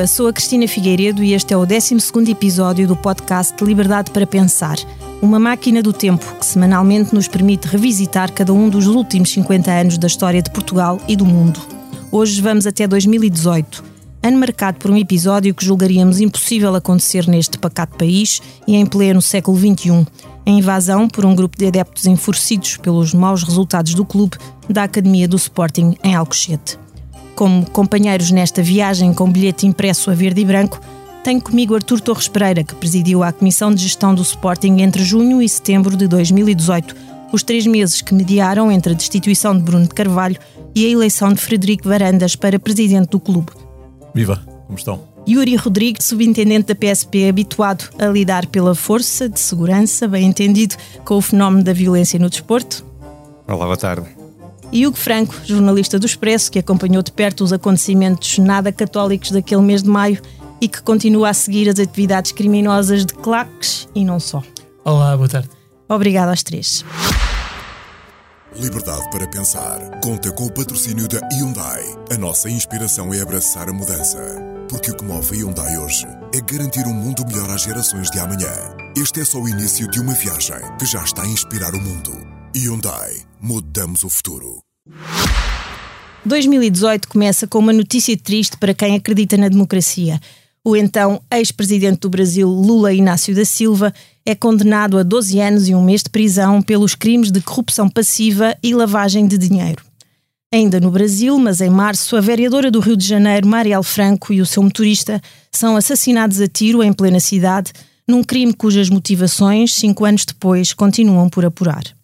Viva, sou a Cristina Figueiredo e este é o 12 episódio do podcast Liberdade para Pensar, uma máquina do tempo que semanalmente nos permite revisitar cada um dos últimos 50 anos da história de Portugal e do mundo. Hoje vamos até 2018, ano marcado por um episódio que julgaríamos impossível acontecer neste pacato país e em pleno século XXI, a invasão por um grupo de adeptos enfurecidos pelos maus resultados do clube da Academia do Sporting em Alcochete como companheiros nesta viagem com bilhete impresso a verde e branco, tenho comigo Artur Torres Pereira, que presidiu a Comissão de Gestão do Sporting entre junho e setembro de 2018, os três meses que mediaram entre a destituição de Bruno de Carvalho e a eleição de Frederico Varandas para presidente do clube. Viva, como estão? Yuri Rodrigues, subintendente da PSP, habituado a lidar pela força de segurança, bem entendido, com o fenómeno da violência no desporto. Olá, boa tarde e Hugo Franco, jornalista do Expresso, que acompanhou de perto os acontecimentos nada católicos daquele mês de maio e que continua a seguir as atividades criminosas de claques e não só. Olá, boa tarde. Obrigado aos três. Liberdade para pensar. Conta com o patrocínio da Hyundai. A nossa inspiração é abraçar a mudança. Porque o que move a Hyundai hoje é garantir um mundo melhor às gerações de amanhã. Este é só o início de uma viagem que já está a inspirar o mundo. Hyundai. Mudamos o futuro. 2018 começa com uma notícia triste para quem acredita na democracia. O então ex-presidente do Brasil, Lula Inácio da Silva, é condenado a 12 anos e um mês de prisão pelos crimes de corrupção passiva e lavagem de dinheiro. Ainda no Brasil, mas em março, a vereadora do Rio de Janeiro, Marielle Franco, e o seu motorista são assassinados a tiro em plena cidade, num crime cujas motivações, cinco anos depois, continuam por apurar.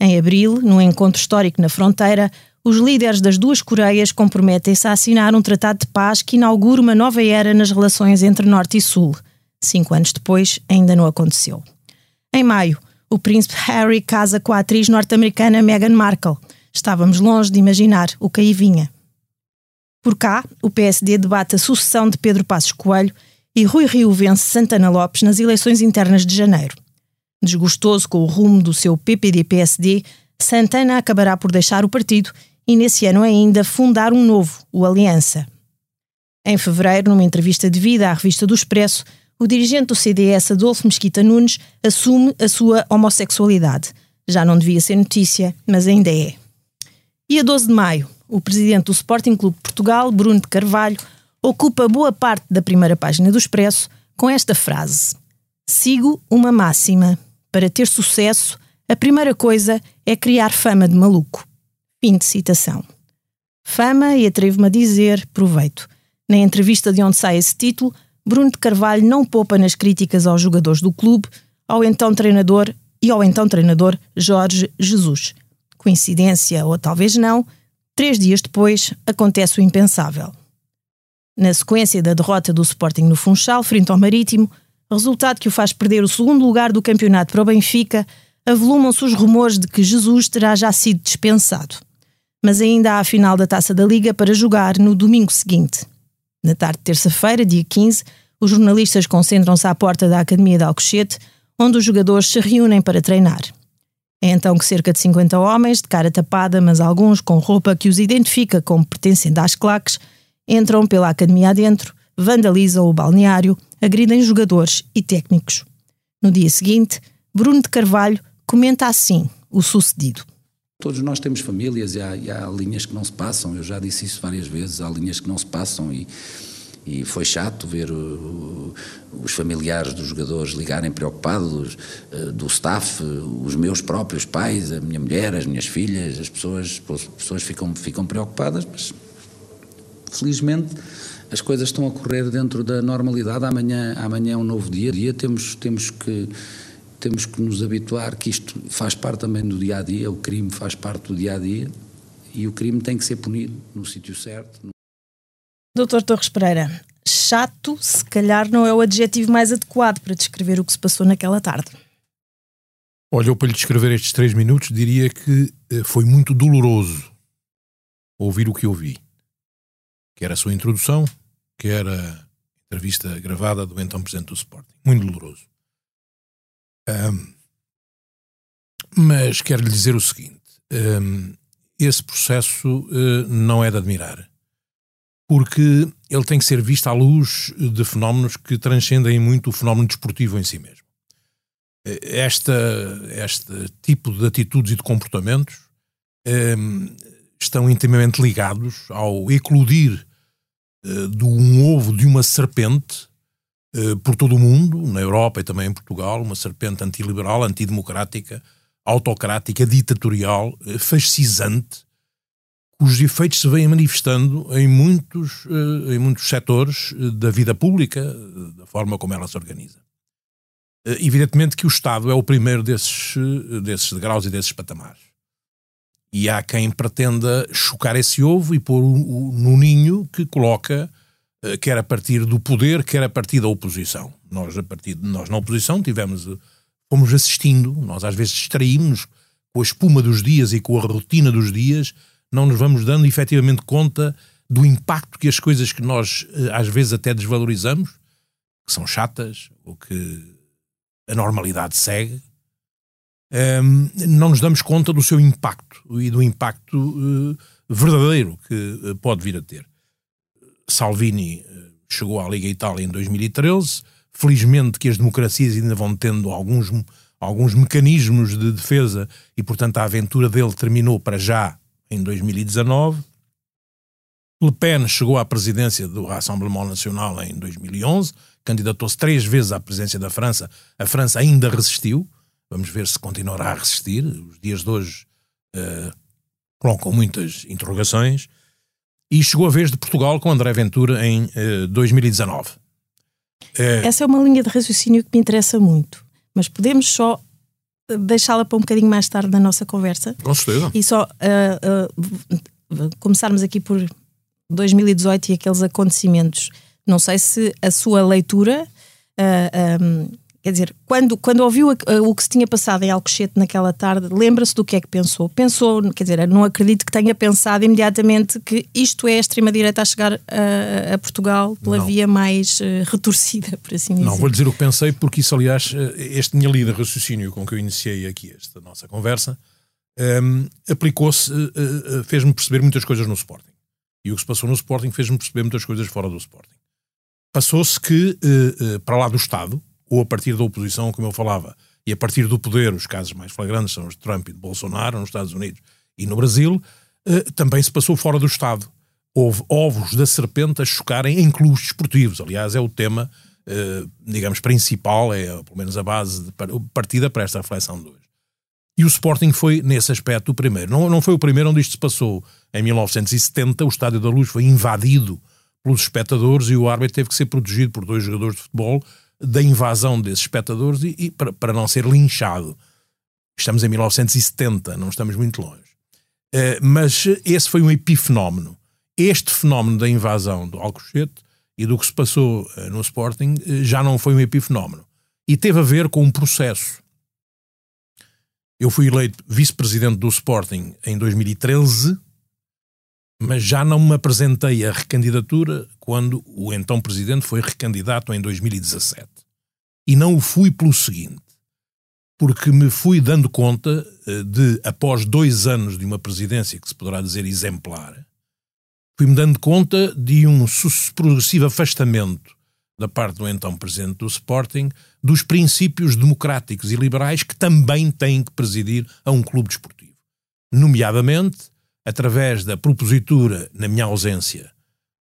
Em abril, num encontro histórico na fronteira, os líderes das duas Coreias comprometem-se a assinar um tratado de paz que inaugura uma nova era nas relações entre Norte e Sul. Cinco anos depois, ainda não aconteceu. Em maio, o príncipe Harry casa com a atriz norte-americana Meghan Markle. Estávamos longe de imaginar o que aí vinha. Por cá, o PSD debate a sucessão de Pedro Passos Coelho e Rui Rio vence Santana Lopes nas eleições internas de janeiro. Desgostoso com o rumo do seu PPD-PSD, Santana acabará por deixar o partido e, nesse ano ainda, fundar um novo, o Aliança. Em fevereiro, numa entrevista de vida à revista do Expresso, o dirigente do CDS, Adolfo Mesquita Nunes, assume a sua homossexualidade. Já não devia ser notícia, mas ainda é. E a 12 de maio, o presidente do Sporting Clube Portugal, Bruno de Carvalho, ocupa boa parte da primeira página do Expresso com esta frase: Sigo uma máxima. Para ter sucesso, a primeira coisa é criar fama de maluco. Fim de citação. Fama, e atrevo-me a dizer, proveito. Na entrevista de onde sai esse título, Bruno de Carvalho não poupa nas críticas aos jogadores do clube, ao então treinador e ao então treinador Jorge Jesus. Coincidência ou talvez não, três dias depois acontece o impensável. Na sequência da derrota do Sporting no Funchal, frente ao Marítimo, resultado que o faz perder o segundo lugar do campeonato para o Benfica, avolumam-se os rumores de que Jesus terá já sido dispensado. Mas ainda há a final da Taça da Liga para jogar no domingo seguinte. Na tarde de terça-feira, dia 15, os jornalistas concentram-se à porta da Academia de Alcochete, onde os jogadores se reúnem para treinar. É então que cerca de 50 homens, de cara tapada, mas alguns com roupa que os identifica como pertencendo às claques, entram pela academia adentro, vandalizam o balneário, agridem jogadores e técnicos. No dia seguinte, Bruno de Carvalho comenta assim o sucedido. Todos nós temos famílias e há, e há, linhas que não se passam, eu já disse isso várias vezes, há linhas que não se passam e, e foi chato ver o, os familiares dos jogadores ligarem preocupados, uh, do staff, os meus próprios pais, a minha mulher, as minhas filhas, as pessoas, as pessoas ficam, ficam preocupadas, mas felizmente as coisas estão a correr dentro da normalidade. Amanhã, amanhã é um novo dia. dia temos, temos, que, temos que nos habituar que isto faz parte também do dia a dia, o crime faz parte do dia a dia e o crime tem que ser punido no sítio certo. Doutor Torres Pereira, chato, se calhar não é o adjetivo mais adequado para descrever o que se passou naquela tarde. Olha, eu para lhe descrever estes três minutos diria que eh, foi muito doloroso ouvir o que ouvi. Quer a sua introdução, que era entrevista gravada do então presidente do Sporting. Muito doloroso. Um, mas quero lhe dizer o seguinte: um, esse processo uh, não é de admirar. porque ele tem que ser visto à luz de fenómenos que transcendem muito o fenómeno desportivo em si mesmo. Esta, este tipo de atitudes e de comportamentos um, estão intimamente ligados ao eclodir uh, de um ovo de uma serpente uh, por todo o mundo, na Europa e também em Portugal, uma serpente antiliberal, antidemocrática, autocrática, ditatorial, uh, fascisante, cujos efeitos se vêm manifestando em muitos, eh, em muitos setores eh, da vida pública, eh, da forma como ela se organiza. Evidentemente que o Estado é o primeiro desses, desses degraus e desses patamares. E há quem pretenda chocar esse ovo e pôr no ninho que coloca, quer a partir do poder, quer a partir da oposição. Nós, a partir de, nós na oposição, tivemos, fomos assistindo, nós às vezes distraímos com a espuma dos dias e com a rotina dos dias, não nos vamos dando efetivamente conta do impacto que as coisas que nós eh, às vezes até desvalorizamos, que são chatas ou que a normalidade segue, não nos damos conta do seu impacto e do impacto uh, verdadeiro que uh, pode vir a ter. Salvini uh, chegou à Liga Itália em 2013. Felizmente que as democracias ainda vão tendo alguns, alguns mecanismos de defesa e, portanto, a aventura dele terminou para já em 2019. Le Pen chegou à presidência do Rassemblement Nacional em 2011, candidatou-se três vezes à presidência da França. A França ainda resistiu. Vamos ver se continuará a resistir. Os dias de hoje uh, colocam muitas interrogações. E chegou a vez de Portugal com André Ventura em uh, 2019. Uh, Essa é uma linha de raciocínio que me interessa muito. Mas podemos só deixá-la para um bocadinho mais tarde na nossa conversa. Com certeza. E só uh, começarmos aqui por 2018 e aqueles acontecimentos. Não sei se a sua leitura uh, um, Quer dizer, quando, quando ouviu o que se tinha passado em Alcochete naquela tarde, lembra-se do que é que pensou? Pensou, quer dizer, não acredito que tenha pensado imediatamente que isto é a extrema-direita a chegar a, a Portugal pela não. via mais uh, retorcida, por assim dizer. Não, vou dizer o que pensei, porque isso, aliás, eh, este minha lida raciocínio com que eu iniciei aqui esta nossa conversa, um, ehm, aplicou-se, uh, uh, fez-me perceber muitas coisas no Sporting. E o que se passou no Sporting fez-me perceber muitas coisas fora do Sporting. Passou-se que, para lá do Estado, ou a partir da oposição, como eu falava, e a partir do poder, os casos mais flagrantes são os de Trump e de Bolsonaro nos Estados Unidos e no Brasil, eh, também se passou fora do Estado. Houve ovos da serpente a chocarem em clubes desportivos. Aliás, é o tema, eh, digamos, principal, é pelo menos a base de partida para esta reflexão de hoje. E o Sporting foi, nesse aspecto, o primeiro. Não, não foi o primeiro onde isto se passou. Em 1970, o Estádio da Luz foi invadido pelos espectadores e o árbitro teve que ser protegido por dois jogadores de futebol da invasão desses espectadores e, e para, para, não ser linchado. Estamos em 1970, não estamos muito longe. Uh, mas esse foi um epifenómeno. Este fenómeno da invasão do Alcochete e do que se passou uh, no Sporting uh, já não foi um epifenómeno. E teve a ver com um processo. Eu fui eleito vice-presidente do Sporting em 2013 mas já não me apresentei a recandidatura quando o então presidente foi recandidato em 2017. E não o fui pelo seguinte, porque me fui dando conta eh, de, após dois anos de uma presidência que se poderá dizer exemplar, fui-me dando conta de um progressivo afastamento da parte do então presidente do Sporting dos princípios democráticos e liberais que também têm que presidir a um clube desportivo. Nomeadamente, através da propositura, na minha ausência,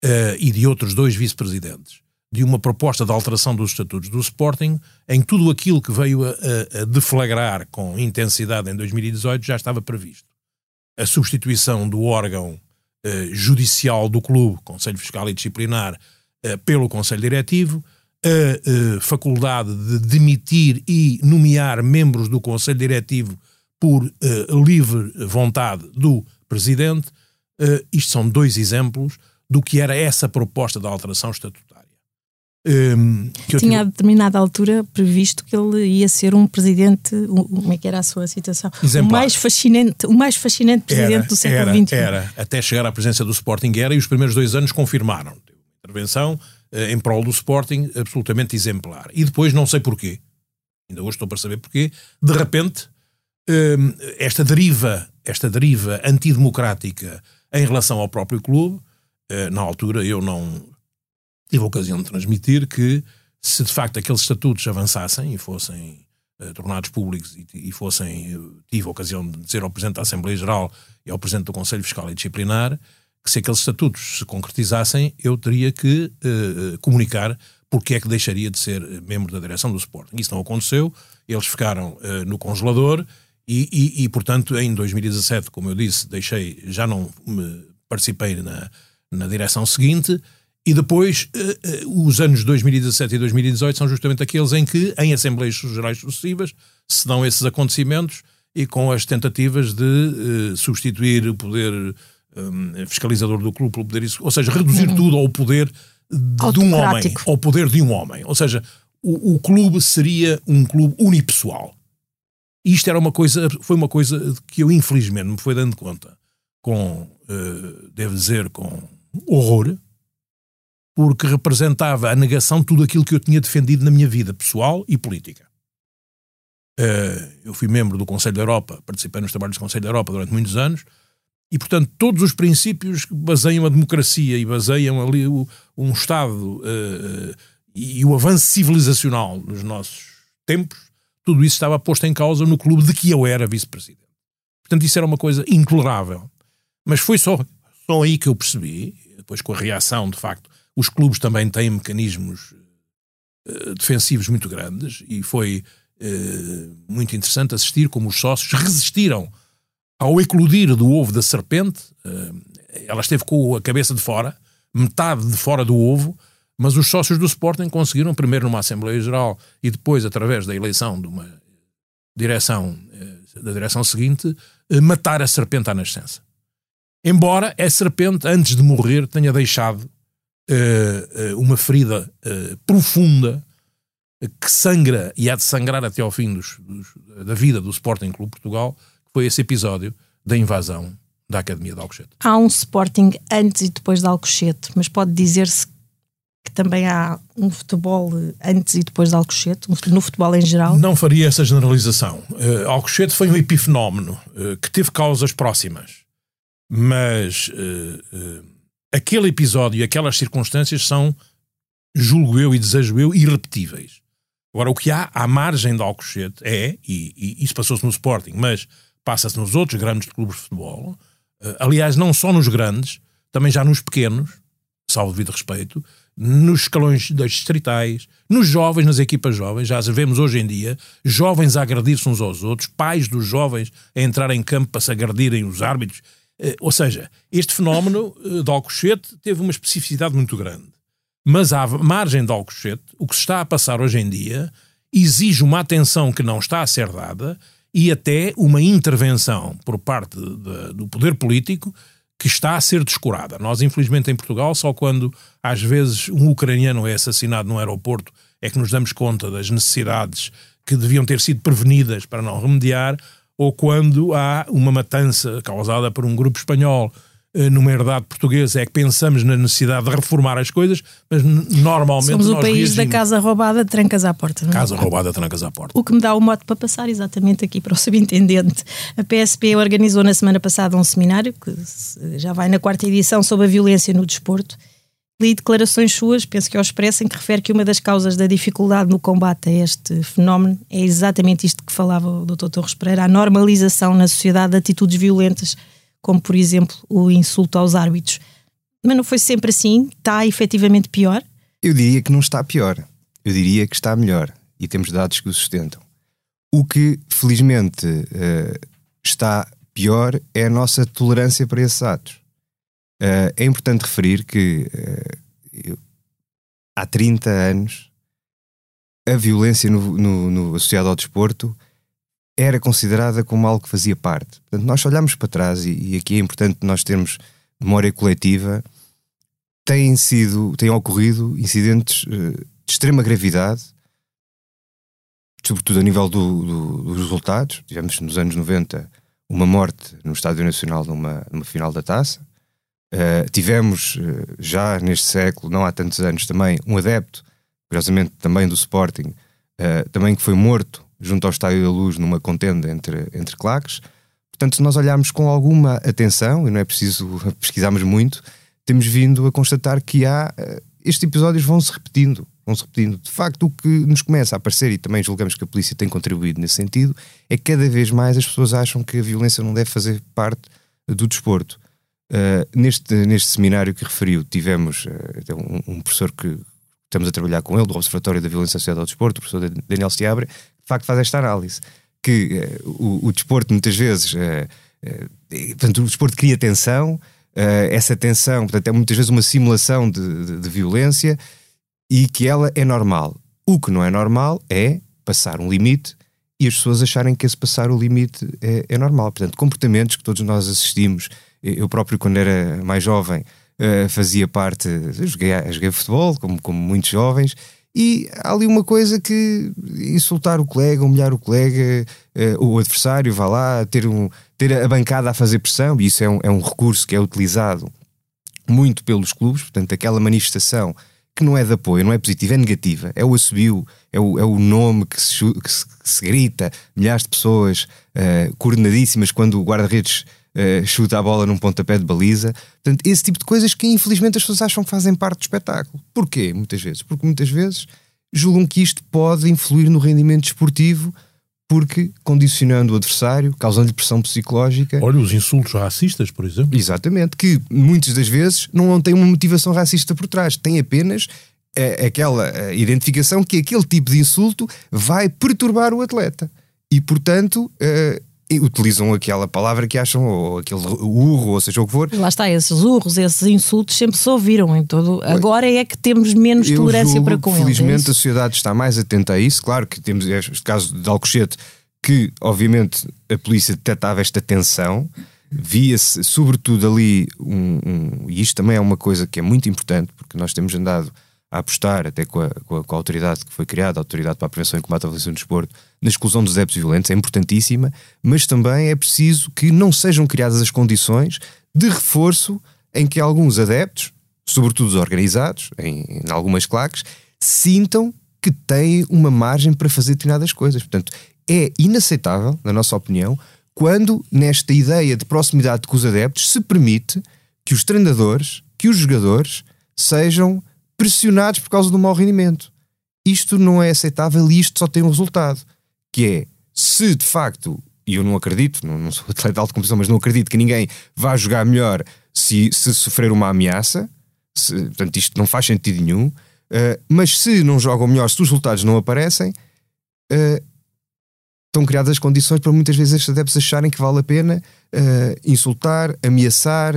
uh, e de outros dois vice-presidentes, de uma proposta de alteração dos estatutos do Sporting, em tudo aquilo que veio a, a, deflagrar com intensidade em 2018 já estava previsto. A substituição do órgão uh, judicial do clube, Conselho Fiscal e Disciplinar, uh, pelo Conselho Diretivo, a faculdade de demitir e nomear membros do Conselho Diretivo por livre vontade do Presidente. Uh, isto são dois exemplos do que era essa proposta da alteração estatutária. Um, Tinha tive... a determinada altura previsto que ele ia ser um presidente, um, como é que era a sua citação? Exemplar. O mais fascinante, o mais fascinante presidente era, do século XXI. Era, era, até chegar à presença do Sporting era, e os primeiros dois anos confirmaram. Intervenção uh, em prol do Sporting absolutamente exemplar. E depois, não sei porquê, ainda hoje estou para saber porquê, de repente, um, esta deriva esta deriva antidemocrática em relação ao próprio clube uh, na altura, eu não tive a ocasião de transmitir que se de facto aqueles estatutos avançassem e fossem uh, tornados públicos e, e fossem, tive a ocasião de dizer ao Presidente da Assembleia Geral e ao Presidente do Conselho Fiscal e Disciplinar, que se aqueles estatutos se concretizassem, eu teria que comunicar porque é que deixaria de ser membro da direção do Sporting. Isso não aconteceu, eles ficaram uh, no congelador e, e, e, portanto, em 2017, como eu disse, deixei, já não me participei na, na direção seguinte. E depois, uh, uh, os anos 2017 e 2018 são justamente aqueles em que, em Assembleias Gerais sucessivas, se dão esses acontecimentos e com as tentativas de substituir o poder um, fiscalizador do clube pelo poder, ou seja, reduzir uhum. tudo ao poder de um homem, ao poder de um homem. Ou seja, o, o, clube seria um clube unipessoal. E isto era uma coisa, foi uma coisa que eu infelizmente me fui dando conta com, uh, devo dizer, com horror, porque representava a negação de tudo aquilo que eu tinha defendido na minha vida pessoal e política. Uh, eu fui membro do Conselho da Europa, participei nos trabalhos do Conselho da Europa durante muitos anos, e, portanto, todos os princípios que baseiam a democracia e baseiam ali o, um Estado uh, e o avanço civilizacional nos nossos tempos, tudo isso estava posto em causa no clube de que eu era vice-presidente. Portanto, isso era uma coisa intolerável. Mas foi só, só aí que eu percebi, depois com a reação, de facto, os clubes também têm mecanismos uh, defensivos muito grandes e foi uh, muito interessante assistir como os sócios resistiram ao eclodir do ovo da serpente, eh, ela esteve com a cabeça de fora, metade de fora do ovo, mas os sócios do Sporting conseguiram, primeiro numa Assembleia Geral e depois através da eleição de uma direção, eh, da direção seguinte, eh, matar a serpente à nascença. Embora a serpente, antes de morrer, tenha deixado uma ferida profunda que sangra e há de sangrar até ao fim dos, dos, da vida do Sporting Clube Portugal, foi esse episódio da invasão da Academia de Alcochete. Há um Sporting antes e depois de Alcochete, mas pode dizer-se que também há um futebol antes e depois de Alcochete, no futebol em geral? Não faria essa generalização. Uh, Alcochete foi um epifenómeno uh, que teve causas próximas, mas uh, aquele episódio e aquelas circunstâncias são, julgo eu e desejo eu, irrepetíveis. Agora, o que há à margem de Alcochete é, e, e isso passou-se no Sporting, mas passa-se nos outros grandes clubes de futebol, aliás, não só nos grandes, também já nos pequenos, salvo devido respeito, nos escalões das distritais, nos jovens, nas equipas jovens, já vemos hoje em dia jovens a agredir-se uns aos outros, pais dos jovens a entrar em campo para se agredirem os árbitros. Uh, ou seja, este fenómeno uh, de Alcochete teve uma especificidade muito grande. Mas à margem de Alcochete, o que se está a passar hoje em dia exige uma atenção que não está a ser dada e até uma intervenção por parte de, do poder político que está a ser descurada. Nós, infelizmente, em Portugal, só quando às vezes um ucraniano é assassinado no aeroporto é que nos damos conta das necessidades que deviam ter sido prevenidas para não remediar, ou quando há uma matança causada por um grupo espanhol numa herdade portuguesa é que pensamos na necessidade de reformar as coisas, mas normalmente Somos o país reagimos. da casa roubada, trancas à porta. Não é? Casa roubada, trancas à porta. O que me dá o mote para passar exatamente aqui para o subintendente. A PSP organizou na semana passada um seminário, que já vai na quarta edição, sobre a violência no desporto. Li declarações suas, penso que ao Expresso, em que refere que uma das causas da dificuldade no combate a este fenómeno é exatamente isto que falava o Dr. Torres Pereira, a normalização na sociedade de atitudes violentas como por exemplo o insulto aos árbitros. Mas não foi sempre assim? Está efetivamente pior? Eu diria que não está pior. Eu diria que está melhor. E temos dados que o sustentam. O que, felizmente, uh, está pior é a nossa tolerância para esses atos. Uh, é importante referir que eu, há 30 anos a violência no, no, no associada ao desporto era considerada como algo que fazia parte. Portanto, nós olhamos para trás e, e aqui é importante nós termos memória coletiva. Têm sido, têm ocorrido incidentes uh, de extrema gravidade, sobretudo a nível do, do, dos resultados. Tivemos nos anos 90 uma morte no Estádio Nacional numa, numa final da taça. Uh, tivemos uh, já neste século, não há tantos anos, também um adepto, curiosamente também do Sporting, também que foi morto junto ao Estádio da Luz numa contenda entre, entre claques. Portanto, se nós olharmos com alguma atenção, e não é preciso pesquisarmos muito, temos vindo a constatar que há uh, estes episódios vão se repetindo, vão se repetindo. De facto, o que nos começa a aparecer, e também julgamos que a polícia tem contribuído nesse sentido, é que cada vez mais as pessoas acham que a violência não deve fazer parte do desporto. Uh, neste, neste seminário que referiu, tivemos uh, um, um, professor que estamos a trabalhar com ele, do Observatório da Violência Associada ao Desporto, o professor Daniel Seabre, de facto faz esta análise, que uh, o, o, desporto muitas vezes, portanto, o desporto cria tensão, essa tensão, portanto, é muitas vezes uma simulação de, de, de violência e que ela é normal. O que não é normal é passar um limite e as pessoas acharem que esse passar o limite é, é normal. Portanto, comportamentos que todos nós assistimos eu próprio, quando era mais jovem, uh, fazia parte. Joguei, joguei futebol, como, como muitos jovens, e há ali uma coisa que insultar o colega, humilhar o colega, uh, o adversário, vá lá, ter, um, ter a bancada a fazer pressão, e isso é um, é um recurso que é utilizado muito pelos clubes, portanto, aquela manifestação que não é de apoio, não é positiva, é negativa, é o assobio, é o, é o nome que se, que se, que se grita, milhares de pessoas uh, coordenadíssimas quando o guarda-redes uh, chuta a bola num pontapé de baliza. Portanto, esse tipo de coisas que infelizmente as pessoas acham que fazem parte do espetáculo. Porquê? Muitas vezes. Porque muitas vezes julgam que isto pode influir no rendimento desportivo porque condicionando o adversário, causando-lhe pressão psicológica. Olha, os insultos racistas, por exemplo. Exatamente, que muitas das vezes não têm uma motivação racista por trás, tem apenas é, aquela é, identificação que aquele tipo de insulto vai perturbar o atleta. E, portanto, é, utilizam aquela palavra que acham, ou aquele urro, ou seja o que for. Lá está, esses urros, esses insultos sempre se ouviram em todo. Agora é que temos menos Eu tolerância julgo, para com eles. É felizmente é a sociedade está mais atenta a isso. Claro que temos este caso de Alcochete, que obviamente a polícia detectava esta tensão. Via-se, sobretudo, ali um, um, e isto também é uma coisa que é muito importante, porque nós temos andado a apostar, até com a, com a, com a autoridade que foi criada, a Autoridade para a Prevenção e Combate à Violência no Desporto, na exclusão dos adeptos violentos, é importantíssima, mas também é preciso que não sejam criadas as condições de reforço em que alguns adeptos, sobretudo os organizados, em, em algumas claques, sintam que têm uma margem para fazer determinadas coisas. Portanto, é inaceitável, na nossa opinião, quando nesta ideia de proximidade com os adeptos se permite que os treinadores, que os jogadores sejam pressionados por causa do mau rendimento. Isto não é aceitável e isto só tem um resultado, que é, se de facto, e eu não acredito, não, não sou atleta de alta competição, mas não acredito que ninguém vá jogar melhor se, se sofrer uma ameaça, se, portanto isto não faz sentido nenhum, uh, mas se não jogam melhor, se os resultados não aparecem, uh, estão criadas as condições para muitas vezes estes adeptos acharem que vale a pena uh, insultar, ameaçar,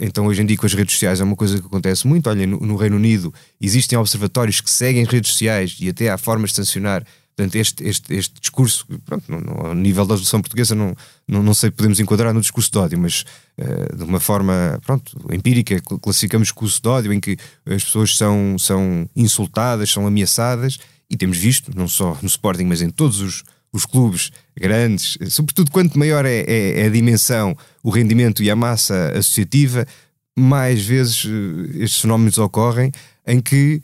então, hoje em dia, com as redes sociais, é uma coisa que acontece muito. Olha, no, no, Reino Unido existem observatórios que seguem redes sociais e até há formas de sancionar. Portanto, este, este, este discurso, pronto, no, no, nível da legislação portuguesa, não, não, não sei, podemos enquadrar no discurso de ódio, mas uh, de uma forma pronto, empírica, classificamos discurso de ódio em que as pessoas são, são insultadas, são ameaçadas, e temos visto, não só no Sporting, mas em todos os, os clubes grandes, sobretudo quanto maior é, é, é, a dimensão, o rendimento e a massa associativa, mais vezes eh, estes fenómenos ocorrem em que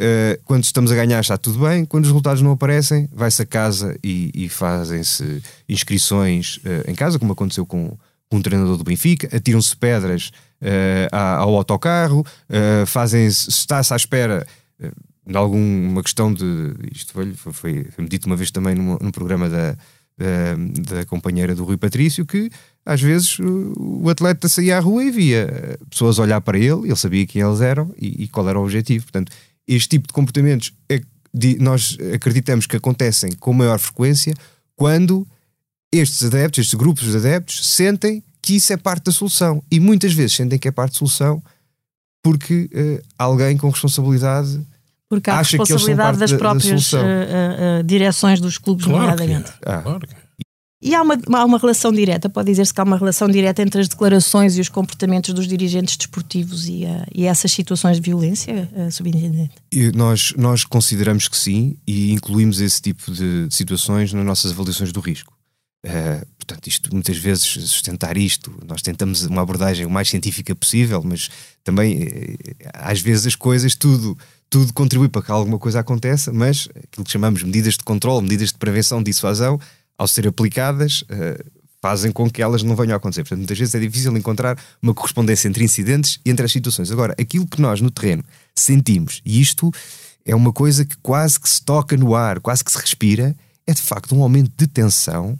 uh, quando estamos a ganhar está tudo bem, quando os resultados não aparecem, vai-se a casa e, e fazem-se inscrições uh, em casa, como aconteceu com, com um treinador do Benfica, atiram-se pedras uh, ao autocarro, fazem-se, está-se à espera de alguma questão de. Isto foi, foi, foi dito uma vez também num, num programa da, da, da, companheira do Rui Patrício que às vezes o, o atleta saía à rua e via pessoas olhar para ele, ele sabia quem eles eram e, e qual era o objetivo. Portanto, este tipo de comportamentos é, de, nós acreditamos que acontecem com maior frequência quando estes adeptos, estes grupos de adeptos, sentem que isso é parte da solução e muitas vezes sentem que é parte da solução porque uh, alguém com responsabilidade porque há Acha responsabilidade das próprias uh, uh, direções dos clubes, claro nomeadamente. Que, ah. claro que. E há uma, há uma relação direta, pode dizer-se que há uma relação direta entre as declarações e os comportamentos dos dirigentes desportivos e, uh, e essas situações de violência, uh, subintendente? Nós, nós consideramos que sim e incluímos esse tipo de, situações nas nossas avaliações do risco. Uh, portanto, isto muitas vezes sustentar isto, nós tentamos uma abordagem o mais científica possível, mas também às vezes as coisas tudo tudo contribui para que alguma coisa aconteça, mas aquilo que chamamos medidas de controle, medidas de prevenção, dissuasão, ao ser aplicadas, uh, fazem com que elas não venham a acontecer. Portanto, muitas vezes é difícil encontrar uma correspondência entre incidentes e entre as situações. Agora, aquilo que nós no terreno sentimos, e isto é uma coisa que quase que se toca no ar, quase que se respira, é de facto um aumento de tensão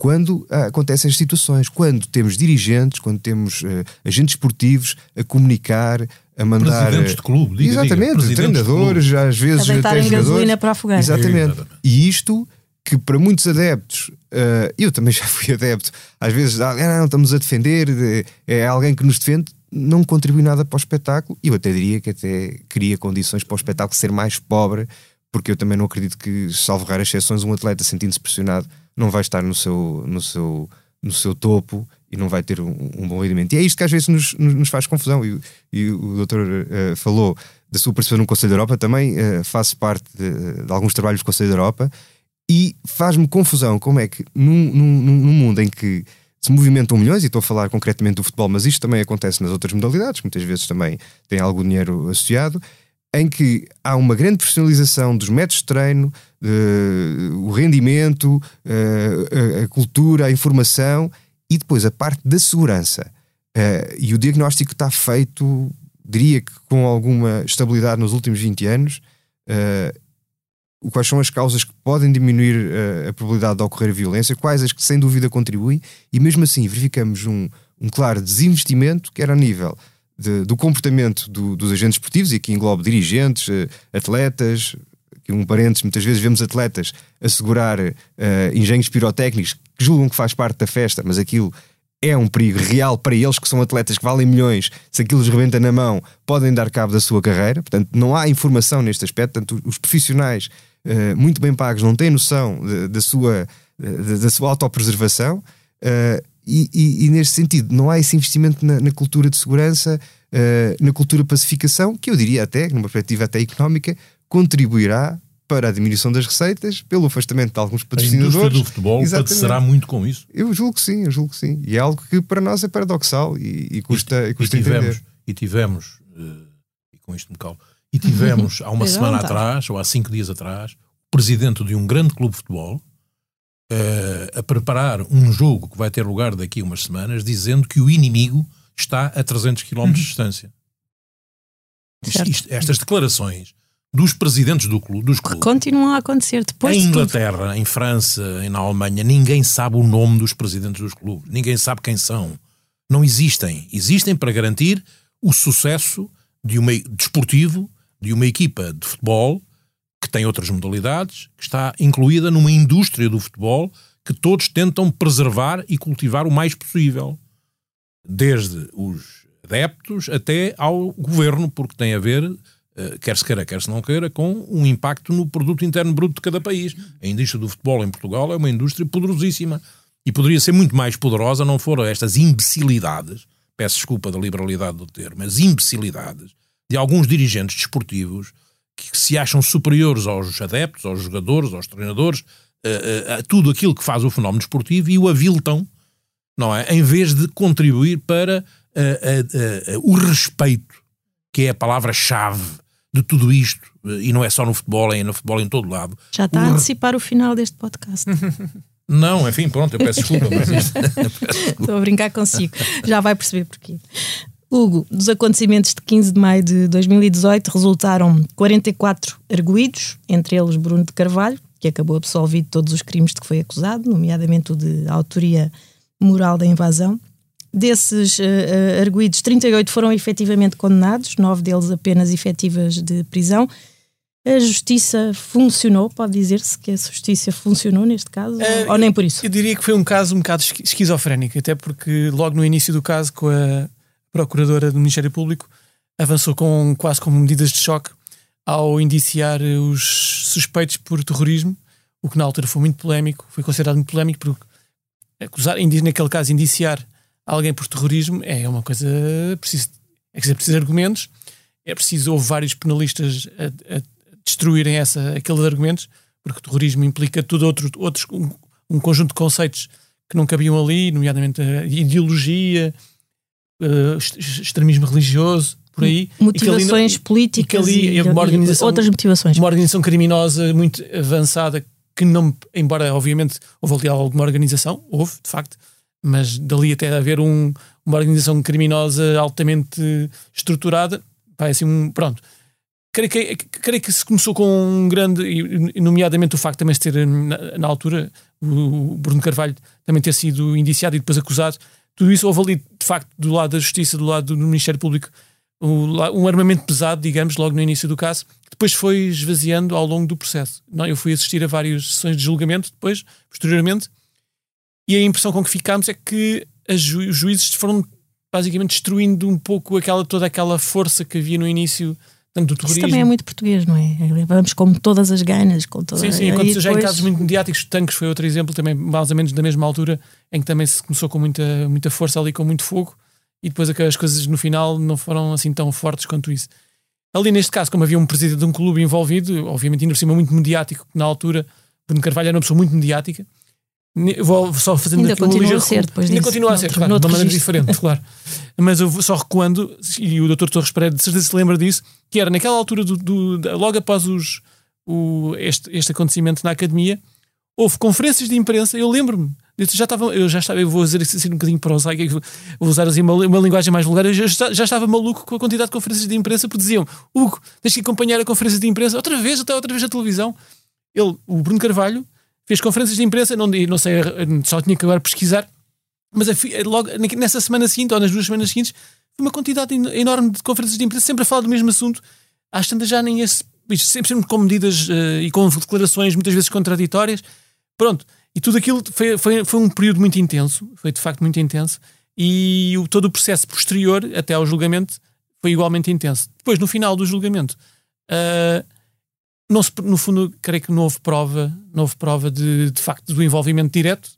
quando ah, acontecem as situações, quando temos dirigentes, quando temos uh, agentes esportivos a comunicar, a mandar. Presidentes de clube, diga, Exatamente, diga, treinadores, de às vezes a até gasolina para a fogueira. Exatamente. Exatamente. E isto que para muitos adeptos, uh, eu também já fui adepto, às vezes ah, não, estamos a defender, é alguém que nos defende, não contribui nada para o espetáculo. E eu até diria que até cria condições para o espetáculo ser mais pobre, porque eu também não acredito que, salvo raras exceções, um atleta sentindo-se pressionado não vai estar no seu, no seu, no seu topo e não vai ter um, um bom rendimento. E é isto que às vezes nos, nos faz confusão. E, e o doutor uh, falou da sua participação no Conselho da Europa, também uh, faço parte de, de, alguns trabalhos do Conselho da Europa e faz-me confusão como é que num, num, num mundo em que se movimentam milhões, e estou a falar concretamente do futebol, mas isto também acontece nas outras modalidades, muitas vezes também tem algum dinheiro associado, em que há uma grande personalização dos métodos de treino, uh, o rendimento, uh, a, a, cultura, a informação e depois a parte da segurança. Uh, e o diagnóstico está feito, diria que com alguma estabilidade nos últimos 20 anos. quais são as causas que podem diminuir a probabilidade de ocorrer violência, quais as que sem dúvida contribuem, e mesmo assim verificamos um, um claro desinvestimento, quer a nível de, do comportamento do, dos agentes esportivos, e aqui engloba dirigentes, eh, atletas, aqui um parênteses, muitas vezes vemos atletas assegurar uh, engenhos pirotécnicos que julgam que faz parte da festa, mas aquilo é um perigo real para eles, que são atletas que valem milhões, se aquilo lhes rebenta na mão, podem dar cabo da sua carreira. Portanto, não há informação neste aspecto. Portanto, os profissionais uh, muito bem pagos não têm noção da sua, da sua autopreservação. Uh, e, e, e, neste sentido, não há esse investimento na, na cultura de segurança, uh, na cultura de pacificação, que eu diria até, numa perspectiva até económica, contribuirá para a diminuição das receitas, pelo afastamento de alguns patrocinadores. A indústria do futebol será muito com isso? Eu julgo que sim, eu julgo que sim. E é algo que para nós é paradoxal e, e custa, e, custa e tivemos, entender. E tivemos, uh, e com isto me calo, e tivemos há uma semana atrás, ou há cinco dias atrás, o presidente de um grande clube de futebol, uh, a preparar um jogo que vai ter lugar daqui a umas semanas, dizendo que o inimigo está a 300 km de uhum. distância. Isto, isto, estas declarações dos presidentes do clube, dos clubes. Continuam a acontecer depois. Em Inglaterra, em França, na Alemanha, ninguém sabe o nome dos presidentes dos clubes. Ninguém sabe quem são. Não existem. Existem para garantir o sucesso de uma, desportivo de uma equipa de futebol que tem outras modalidades, que está incluída numa indústria do futebol que todos tentam preservar e cultivar o mais possível. Desde os adeptos até ao governo, porque tem a ver, eh, quer se queira, quer se não queira, com um impacto no produto interno bruto de cada país. A indústria do futebol em Portugal é uma indústria poderosíssima e poderia ser muito mais poderosa não foram estas imbecilidades, peço desculpa da liberalidade do termo, mas imbecilidades de alguns dirigentes desportivos que se acham superiores aos adeptos, aos jogadores, aos treinadores, a, a, a tudo aquilo que faz o fenómeno esportivo e o aviltam, não é? Em vez de contribuir para a, o respeito, que é a palavra-chave de tudo isto, e não é só no futebol, é no futebol em todo lado. Já está o... a antecipar o final deste podcast. Não, enfim, pronto, eu peço desculpa, mas. Estou a brincar consigo. Já vai perceber porquê. Hugo, dos acontecimentos de 15 de maio de 2018 resultaram 44 arguídos, entre eles Bruno de Carvalho, que acabou absolvido de todos os crimes de que foi acusado, nomeadamente o de autoria moral da invasão. Desses uh, uh, arguídos, 38 foram efetivamente condenados, nove deles apenas efetivas de prisão. A justiça funcionou, pode dizer-se que a justiça funcionou neste caso, uh, ou nem por isso? Eu diria que foi um caso um bocado esquizofrénico, até porque logo no início do caso, com a Procuradora do Ministério Público avançou com quase como medidas de choque ao indiciar os suspeitos por terrorismo, o que na altura foi muito polémico, foi considerado muito polémico porque acusar, naquele caso, indiciar alguém por terrorismo é uma coisa preciso, é preciso, argumentos, é preciso houve vários penalistas a, a destruírem essa, aqueles argumentos, porque terrorismo implica tudo outro, outros, um, um conjunto de conceitos que não cabiam ali, nomeadamente a ideologia, uh, extremismo religioso, por aí. Motivações políticas e, ali, e uma organização, outras motivações. Uma organização criminosa muito avançada que não, embora obviamente houve ali alguma organização, houve, de facto, mas dali até haver um, uma organização criminosa altamente estruturada, vai assim um, pronto. Creio que, creio que se começou com um grande, nomeadamente o facto também de ter, na, na altura, o Bruno Carvalho também ter sido indiciado e depois acusado, tudo isso houve ali, de facto, do lado da Justiça, do lado do Ministério Público, um armamento pesado, digamos, logo no início do caso, que depois foi esvaziando ao longo do processo. Não, eu fui assistir a várias sessões de julgamento depois, posteriormente, e a impressão com que ficámos é que ju os juízes foram basicamente destruindo um pouco aquela, toda aquela força que havia no início tanto do terrorismo. Isso também é muito português, não é? Vamos com todas as ganas, com toda Sim, sim, aconteceu já em casos muito mediáticos, tanques foi outro exemplo, também mais ou menos da mesma altura, em que também se começou com muita, muita força ali, com muito fogo, e depois as coisas no final não foram assim tão fortes quanto isso. Ali neste caso, como havia um presidente de um clube envolvido, obviamente ainda por cima muito mediático, na altura Bruno Carvalho era uma pessoa muito mediática, Vou só fazendo ainda aqui um ligeiro. A ser depois ainda disso, continua a ser, noutro, claro, de uma maneira registro. diferente, claro. Mas eu vou só recuando, e o Dr. Torres Pereira de certeza se lembra disso, que era naquela altura, do, do logo após os, o, este, este acontecimento na academia, houve conferências de imprensa. Eu lembro-me, eu já estava, eu já estava, eu vou dizer assim um bocadinho prosaico, vou usar assim uma, uma linguagem mais vulgar. Eu já, já estava maluco com a quantidade de conferências de imprensa, porque diziam: Hugo, tens que acompanhar a conferência de imprensa outra vez, até outra vez a televisão. Ele, o Bruno Carvalho, fez conferências de imprensa, não, não sei, só tinha que agora pesquisar, mas logo nessa semana seguinte, ou nas duas semanas seguintes, foi uma quantidade enorme de conferências de imprensa, sempre a falar do mesmo assunto. Às tantas já nem esse. Sempre, sempre com medidas uh, e com declarações muitas vezes contraditórias. Pronto. E tudo aquilo foi, foi, foi um período muito intenso, foi de facto muito intenso, e o, todo o processo posterior, até ao julgamento, foi igualmente intenso. Depois, no final do julgamento, uh, não se, no fundo, creio que não houve prova, não houve prova de, de facto do envolvimento direto.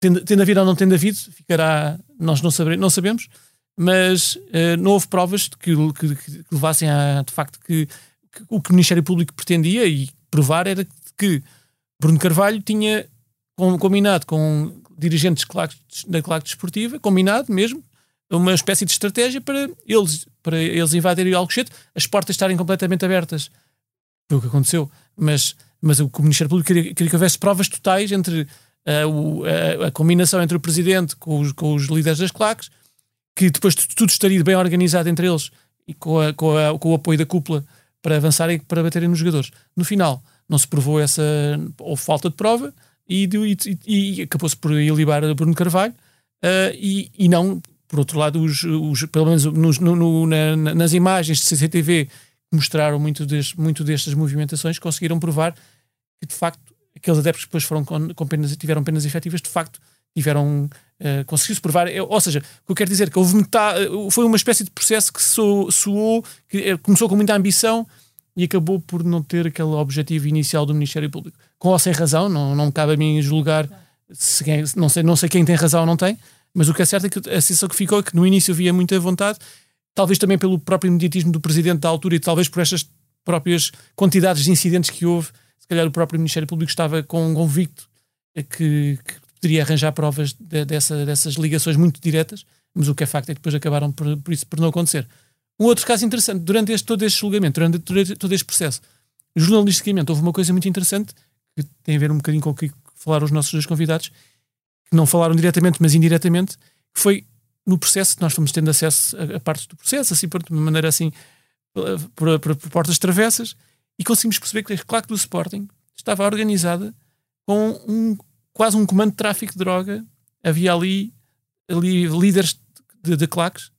Tendo, tendo havido ou não tendo havido, ficará, nós não, não sabemos, mas uh, não houve provas que, que, que, levassem a, de facto, que, que, o que o Ministério Público pretendia e provar era que Bruno Carvalho tinha combinado com dirigentes da claque desportiva, combinado mesmo, uma espécie de estratégia para eles, para eles invadirem o Alcochete, as portas estarem completamente abertas foi o que aconteceu. Mas, mas o, o Ministério Público queria, queria que houvesse provas totais entre uh, o, a, a, combinação entre o Presidente com os, com os líderes das claques, que depois tudo estaria bem organizado entre eles e com, a, com, a, com o apoio da cúpula para avançarem para baterem nos jogadores. No final, não se provou essa ou falta de prova e, e, e acabou-se por ilibar Bruno Carvalho uh, e, e não, por outro lado, os, os pelo menos nos, no, no, na, nas imagens de CCTV mostraram muito, deste, muito destas movimentações, conseguiram provar que de facto aqueles adeptos que depois foram com, com penas, tiveram penas efetivas, de facto tiveram uh, conseguiu-se provar, ou seja, o que eu quero dizer é que houve metade, foi uma espécie de processo que soou, soou que eh, começou com muita ambição e acabou por não ter aquele objetivo inicial do Ministério Público. Com ou sem razão, não, não cabe a mim julgar se quem, não, sei, não sei quem tem razão ou não tem, mas o que é certo é que a sensação que ficou é que no início havia muita vontade talvez também pelo próprio imediatismo do presidente da altura e talvez por estas próprias quantidades de incidentes que houve, se calhar o próprio Ministério Público estava com um convicto que, que poderia arranjar provas de, dessa, dessas ligações muito diretas, mas o que é facto é que depois acabaram por, por isso por não acontecer. Um outro caso interessante, durante este, todo este julgamento, durante, todo este processo, jornalisticamente houve uma coisa muito interessante que tem a ver um bocadinho com o que falaram os nossos dois convidados, que não falaram diretamente, mas indiretamente, que foi no processo, nós fomos tendo acesso a, a partes do processo, assim, de uma maneira assim, por, por, por portas travessas, e conseguimos perceber que a claque do Sporting estava organizada com um, quase um comando de tráfico de droga. Havia ali, ali líderes de, de claques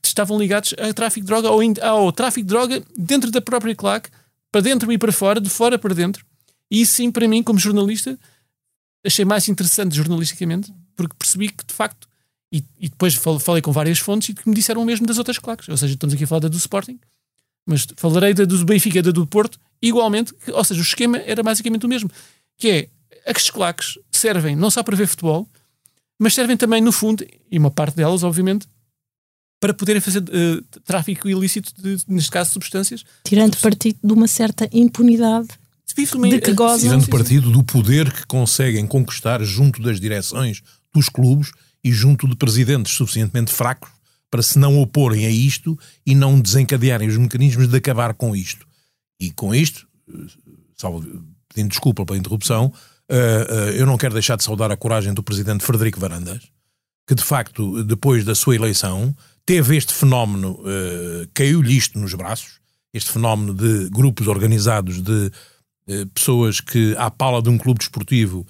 que estavam ligados a tráfico de droga ou ao tráfico de droga dentro da própria claque, para dentro e para fora, de fora para dentro. E isso sim, para mim, como jornalista, achei mais interessante jornalisticamente, porque percebi que de facto e, e, depois falei com várias fontes e que me disseram o mesmo das outras claques. Ou seja, estamos aqui a falar da do Sporting, mas falarei da do Benfica e da do Porto igualmente. Ou seja, o esquema era basicamente o mesmo. Que é, as claques servem não só para ver futebol, mas servem também, no fundo, e uma parte delas, obviamente, para poderem fazer uh, tráfico ilícito, de, neste caso, substâncias. Tirando partido de uma certa impunidade de que gozam. Tirando partido do poder que conseguem conquistar junto das direções dos clubes e junto de presidentes suficientemente fracos para se não oporem a isto e não desencadearem os mecanismos de acabar com isto. E com isto, salvo, pedindo desculpa pela interrupção, uh, uh, eu não quero deixar de saudar a coragem do presidente Frederico Varandas, que de facto, depois da sua eleição, teve este fenómeno, caiu-lhe isto nos braços, este fenómeno de grupos organizados de pessoas que, à pala de um clube desportivo,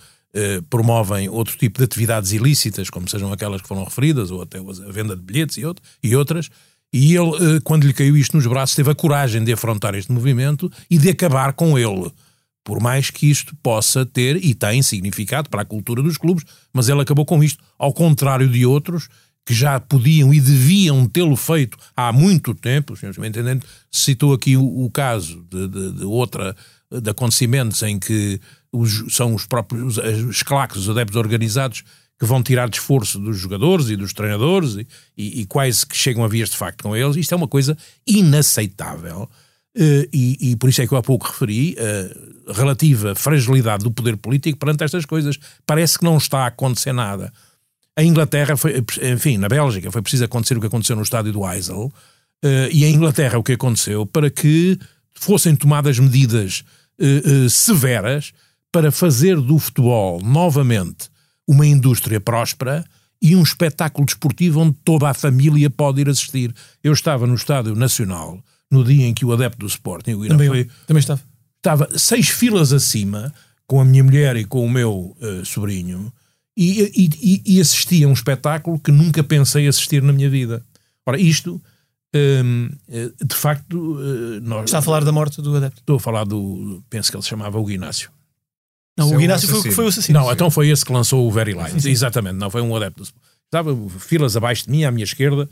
promovem outro tipo de atividades ilícitas, como sejam aquelas que foram referidas, ou até a venda de bilhetes e, outro, e outras, e ele, quando lhe caiu isto nos braços, teve a coragem de afrontar este movimento e de acabar com ele. Por mais que isto possa ter e tem significado para a cultura dos clubes, mas ele acabou com isto, ao contrário de outros que já podiam e deviam tê-lo feito há muito tempo. O senhor entendendo, citou aqui o, o caso de, de, de, outra de acontecimentos em que os, são os próprios os claques, os adeptos organizados, que vão tirar de esforço dos jogadores e dos treinadores e, e, e quase que chegam a vias de facto com eles. Isto é uma coisa inaceitável. Uh, e, e, por isso é que eu há pouco referi a uh, relativa fragilidade do poder político perante estas coisas. Parece que não está a acontecer nada. A Inglaterra, foi, enfim, na Bélgica, foi preciso acontecer o que aconteceu no estádio do Eisel, uh, e a Inglaterra o que aconteceu para que fossem tomadas medidas severas para fazer do futebol novamente uma indústria próspera e um espetáculo desportivo onde toda a família pode ir assistir. Eu estava no Estádio Nacional no dia em que o adepto do Sporting, o também, foi, também estava. Estava seis filas acima com a minha mulher e com o meu uh, sobrinho e, e, e, assistia a um espetáculo que nunca pensei assistir na minha vida. Ora, isto, um, eh, de facto. Uh, nós, Está a falar da morte do adepto? Estou a falar do. Penso que ele se chamava o Inácio. Não, o Inácio foi, foi o assassino. Não, então foi esse que lançou o Very Light. Sim, sim. Exatamente, não foi um adepto. Estava filas abaixo de mim, à minha esquerda,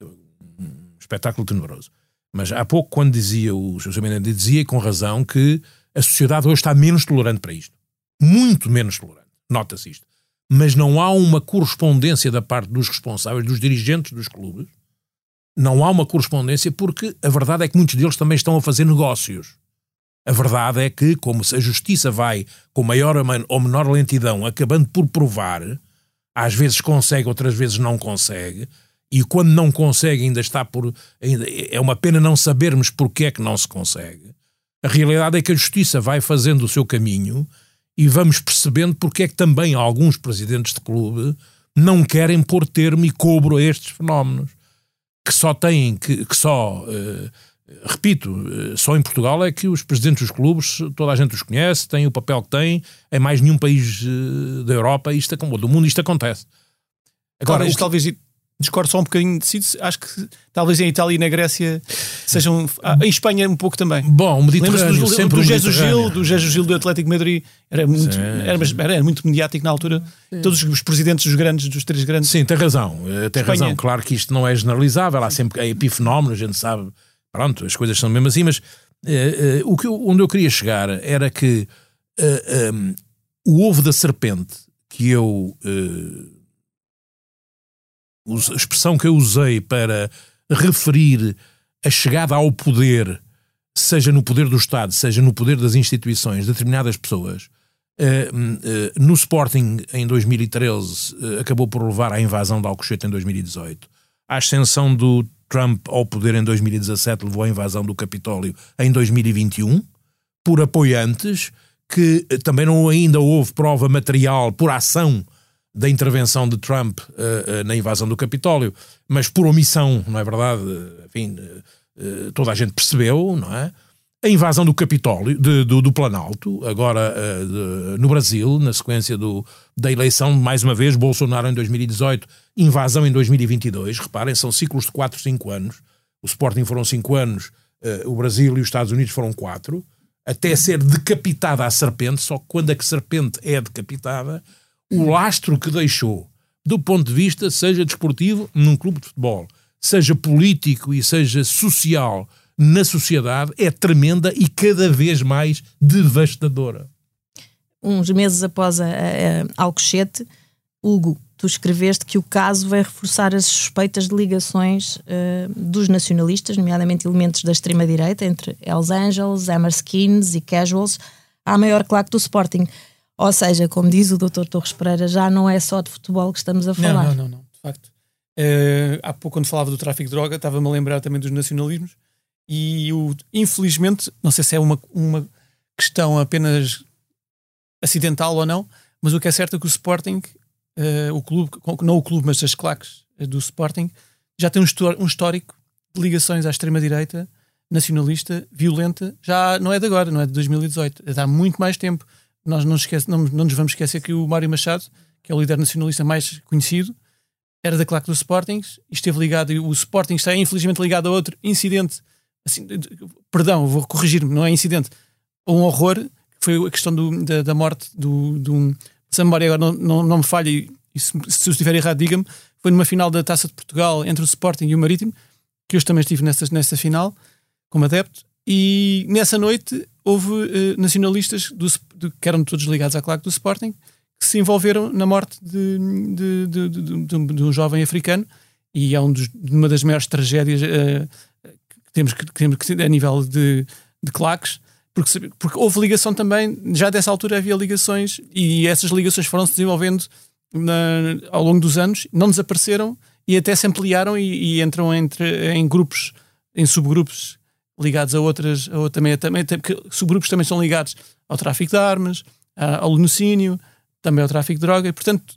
um espetáculo tenebroso. Mas há pouco, quando dizia o José Mendes, dizia com razão que a sociedade hoje está menos tolerante para isto. Muito menos tolerante. Nota-se isto. Mas não há uma correspondência da parte dos responsáveis, dos dirigentes dos clubes. Não há uma correspondência porque a verdade é que muitos deles também estão a fazer negócios. A verdade é que, como a justiça vai com maior ou menor lentidão, acabando por provar, às vezes consegue, outras vezes não consegue, e quando não consegue ainda está por ainda, é uma pena não sabermos porque é que não se consegue. A realidade é que a justiça vai fazendo o seu caminho e vamos percebendo porque é que também alguns presidentes de clube não querem pôr termo e cobro a estes fenómenos que só têm que, que só uh, repito, uh, só em Portugal é que os presidentes dos clubes, toda a gente os conhece, têm o papel que têm, em mais nenhum país uh, da Europa, isto, do mundo, isto acontece. Agora, isto que... talvez discordo só um bocadinho de si. Acho que talvez em Itália e na Grécia sejam. Ah, em Espanha um pouco também. Bom, o Mediterrâneo. Do, sempre do Jesus Gil, do Jesus Gil do Atlético Madrid. Era muito, era, era, muito mediático na altura. Sim. Todos os presidentes dos grandes, dos três grandes. Sim, tem razão. Eh, tem Espanha. razão. Claro que isto não é generalizável. Há sempre é epifenómeno, a gente sabe. Pronto, as coisas são mesmo assim, mas uh, uh, o que eu, onde eu queria chegar era que uh, um, o ovo da serpente que eu a expressão que eu usei para referir a chegada ao poder, seja no poder do Estado, seja no poder das instituições, de determinadas pessoas, uh, uh, no Sporting em 2013 uh, acabou por levar à invasão de Alcochete em 2018. A ascensão do Trump ao poder em 2017 levou à invasão do Capitólio em 2021, por apoiantes que também não ainda houve prova material por ação da intervenção de Trump uh, uh, na invasão do Capitólio, mas por omissão, não é verdade? Enfim, uh, toda a gente percebeu, não é? A invasão do Capitólio, de, do, do, Planalto, agora de, no Brasil, na sequência do, da eleição, mais uma vez, Bolsonaro em 2018, invasão em 2022. Reparem, são ciclos de 4, 5 anos. O Sporting foram 5 anos, o Brasil e os Estados Unidos foram 4, até ser decapitada a serpente, só quando a serpente é decapitada, o lastro que deixou, do ponto de vista, seja desportivo, num clube de futebol, seja político e seja social na sociedade, é tremenda e cada vez mais devastadora. Uns meses após a, a, a Alcochete, Hugo, tu escreveste que o caso vai reforçar as suspeitas de ligações uh, dos nacionalistas, nomeadamente elementos da extrema-direita, entre Hells Angels, Hammerskins e Casuals, à maior claque do Sporting. Ou seja, como diz o Dr. Torres Pereira, já não é só de futebol que estamos a falar. Não, não, não, não de facto. Uh, há pouco, quando falava do tráfico de droga, estava-me a lembrar também dos nacionalismos. E o, infelizmente, não sei se é uma, uma questão apenas acidental ou não, mas o que é certo é que o Sporting, uh, o clube, não o clube, mas as claques do Sporting, já tem um histórico de ligações à extrema-direita, nacionalista, violenta, já não é de agora, não é de 2018, é de há muito mais tempo. Nós não, esquece, não, não nos vamos esquecer que o Mário Machado, que é o líder nacionalista mais conhecido, era da claque do Sporting, esteve ligado, e o Sporting está infelizmente ligado a outro incidente, assim, perdão, vou corrigir-me, não é incidente, um horror, que foi a questão do, da, da, morte do, do se a memória agora não, não, não me falha, e, e se, se eu estiver errado, diga-me, foi numa final da Taça de Portugal entre o Sporting e o Marítimo, que eu também estive nessa, nessa final, como adepto, e nessa noite houve uh, nacionalistas do, que eram todos ligados à claque do Sporting, que se envolveram na morte de, de, de, um jovem africano e é um dos, uma das maiores tragédias uh, que, temos que, que temos que a nível de, de claques, porque, porque houve ligação também, já dessa altura havia ligações e essas ligações foram se desenvolvendo na, ao longo dos anos, não desapareceram e até se ampliaram e, e entram entre, em grupos, em subgrupos ligados a outras, a, também, também, porque subgrupos também são ligados ao tráfico de armas, ao lenocínio, também ao tráfico de droga, e portanto,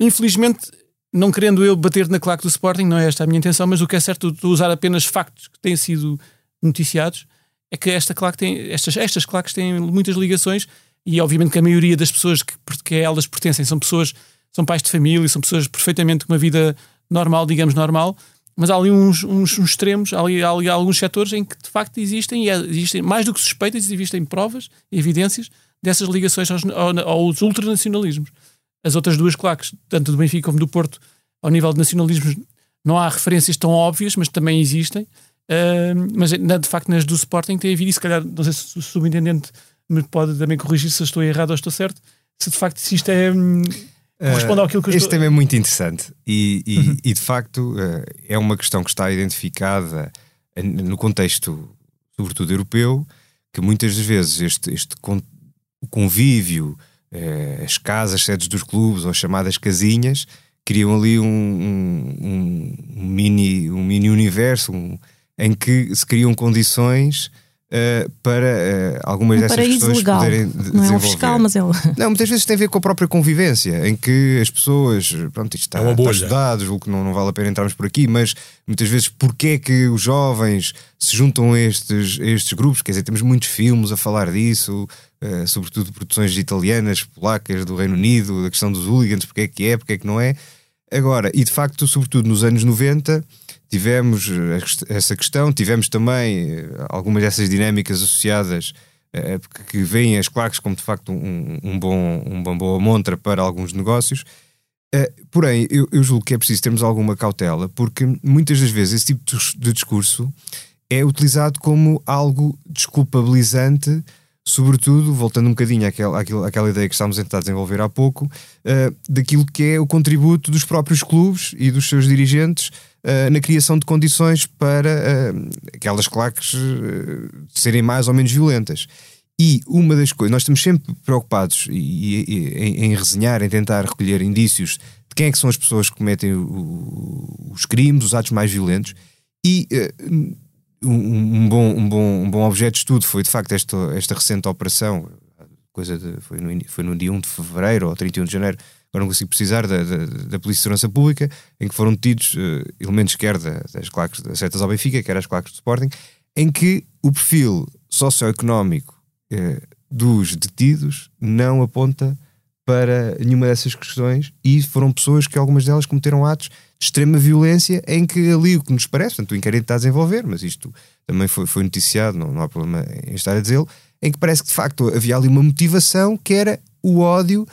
infelizmente, não querendo eu bater na claque do Sporting, não é esta a minha intenção, mas o que é certo de usar apenas factos que têm sido noticiados é que esta claque tem, estas, estas claques têm muitas ligações e obviamente que a maioria das pessoas que, que elas pertencem são pessoas, são pais de família, são pessoas perfeitamente com uma vida normal, digamos normal, mas há ali uns, uns, uns extremos, há ali, há ali, alguns setores em que de facto existem, e é, existem mais do que suspeitas, existem provas evidências dessas ligações aos, aos ultranacionalismos. As outras duas claques, tanto do Benfica como do Porto, ao nível de nacionalismos, não há referências tão óbvias, mas também existem. Uh, mas de facto nas do Sporting tem havido, e se calhar, não sei se o subintendente me pode também corrigir se estou errado ou estou certo, se de facto isto é. Corresponde àquilo que eu Este estou... tema é muito interessante e, e, uhum. e, de facto uh, é uma questão que está identificada no contexto, sobretudo europeu, que muitas das vezes este, este convívio, uh, as casas, sedes dos clubes ou chamadas casinhas, criam ali um, um, um mini, um mini universo um, em que se criam condições uh, para uh, algumas um dessas questões legal. poderem. Não é um fiscal, mas é Não, muitas vezes tem a ver com a própria convivência, em que as pessoas, pronto, isto está, é está estudado, julgo que não, não vale a pena entrarmos por aqui, mas muitas vezes porquê é que os jovens se juntam a estes, a estes grupos? Quer dizer, temos muitos filmes a falar disso, uh, sobretudo produções italianas, polacas, do Reino Unido, da questão dos hooligans, porque é que é, porque é que não é. Agora, e de facto, sobretudo nos anos 90, tivemos eh, essa questão, tivemos também eh, algumas dessas dinâmicas associadas eh, que veem as claques como de facto um, um bom, uma boa montra para alguns negócios. porém, eu, eu, julgo que é preciso termos alguma cautela, porque muitas das vezes esse tipo de discurso é utilizado como algo desculpabilizante, sobretudo, voltando um bocadinho àquela, àquela, àquela ideia que estávamos a tentar desenvolver há pouco, uh, daquilo que é o contributo dos próprios clubes e dos seus dirigentes uh, na criação de condições para uh, aquelas claques serem mais ou menos violentas. E uma das coisas, nós estamos sempre preocupados e, e, em, em, resenhar, em tentar recolher indícios de quem é que são as pessoas que cometem o, os crimes, os atos mais violentos, e um, um, bom, um, bom, um bom objeto de estudo foi de facto esta, esta recente operação, coisa de, foi, no, foi no dia 1 de fevereiro ou 31 de janeiro, agora não consigo precisar, da, da, da Polícia de Segurança Pública, em que foram detidos uh, elementos quer da, das claques aceitas ao Benfica, quer as claques do Sporting, em que o perfil socioeconómico uh, dos detidos não aponta para nenhuma dessas questões e foram pessoas que algumas delas cometeram atos de extrema violência em que ali o que nos parece, portanto o inquérito está a desenvolver, mas isto também foi, foi noticiado, não, não há problema em estar a dizê-lo, em que parece que de facto havia ali uma motivação que era o ódio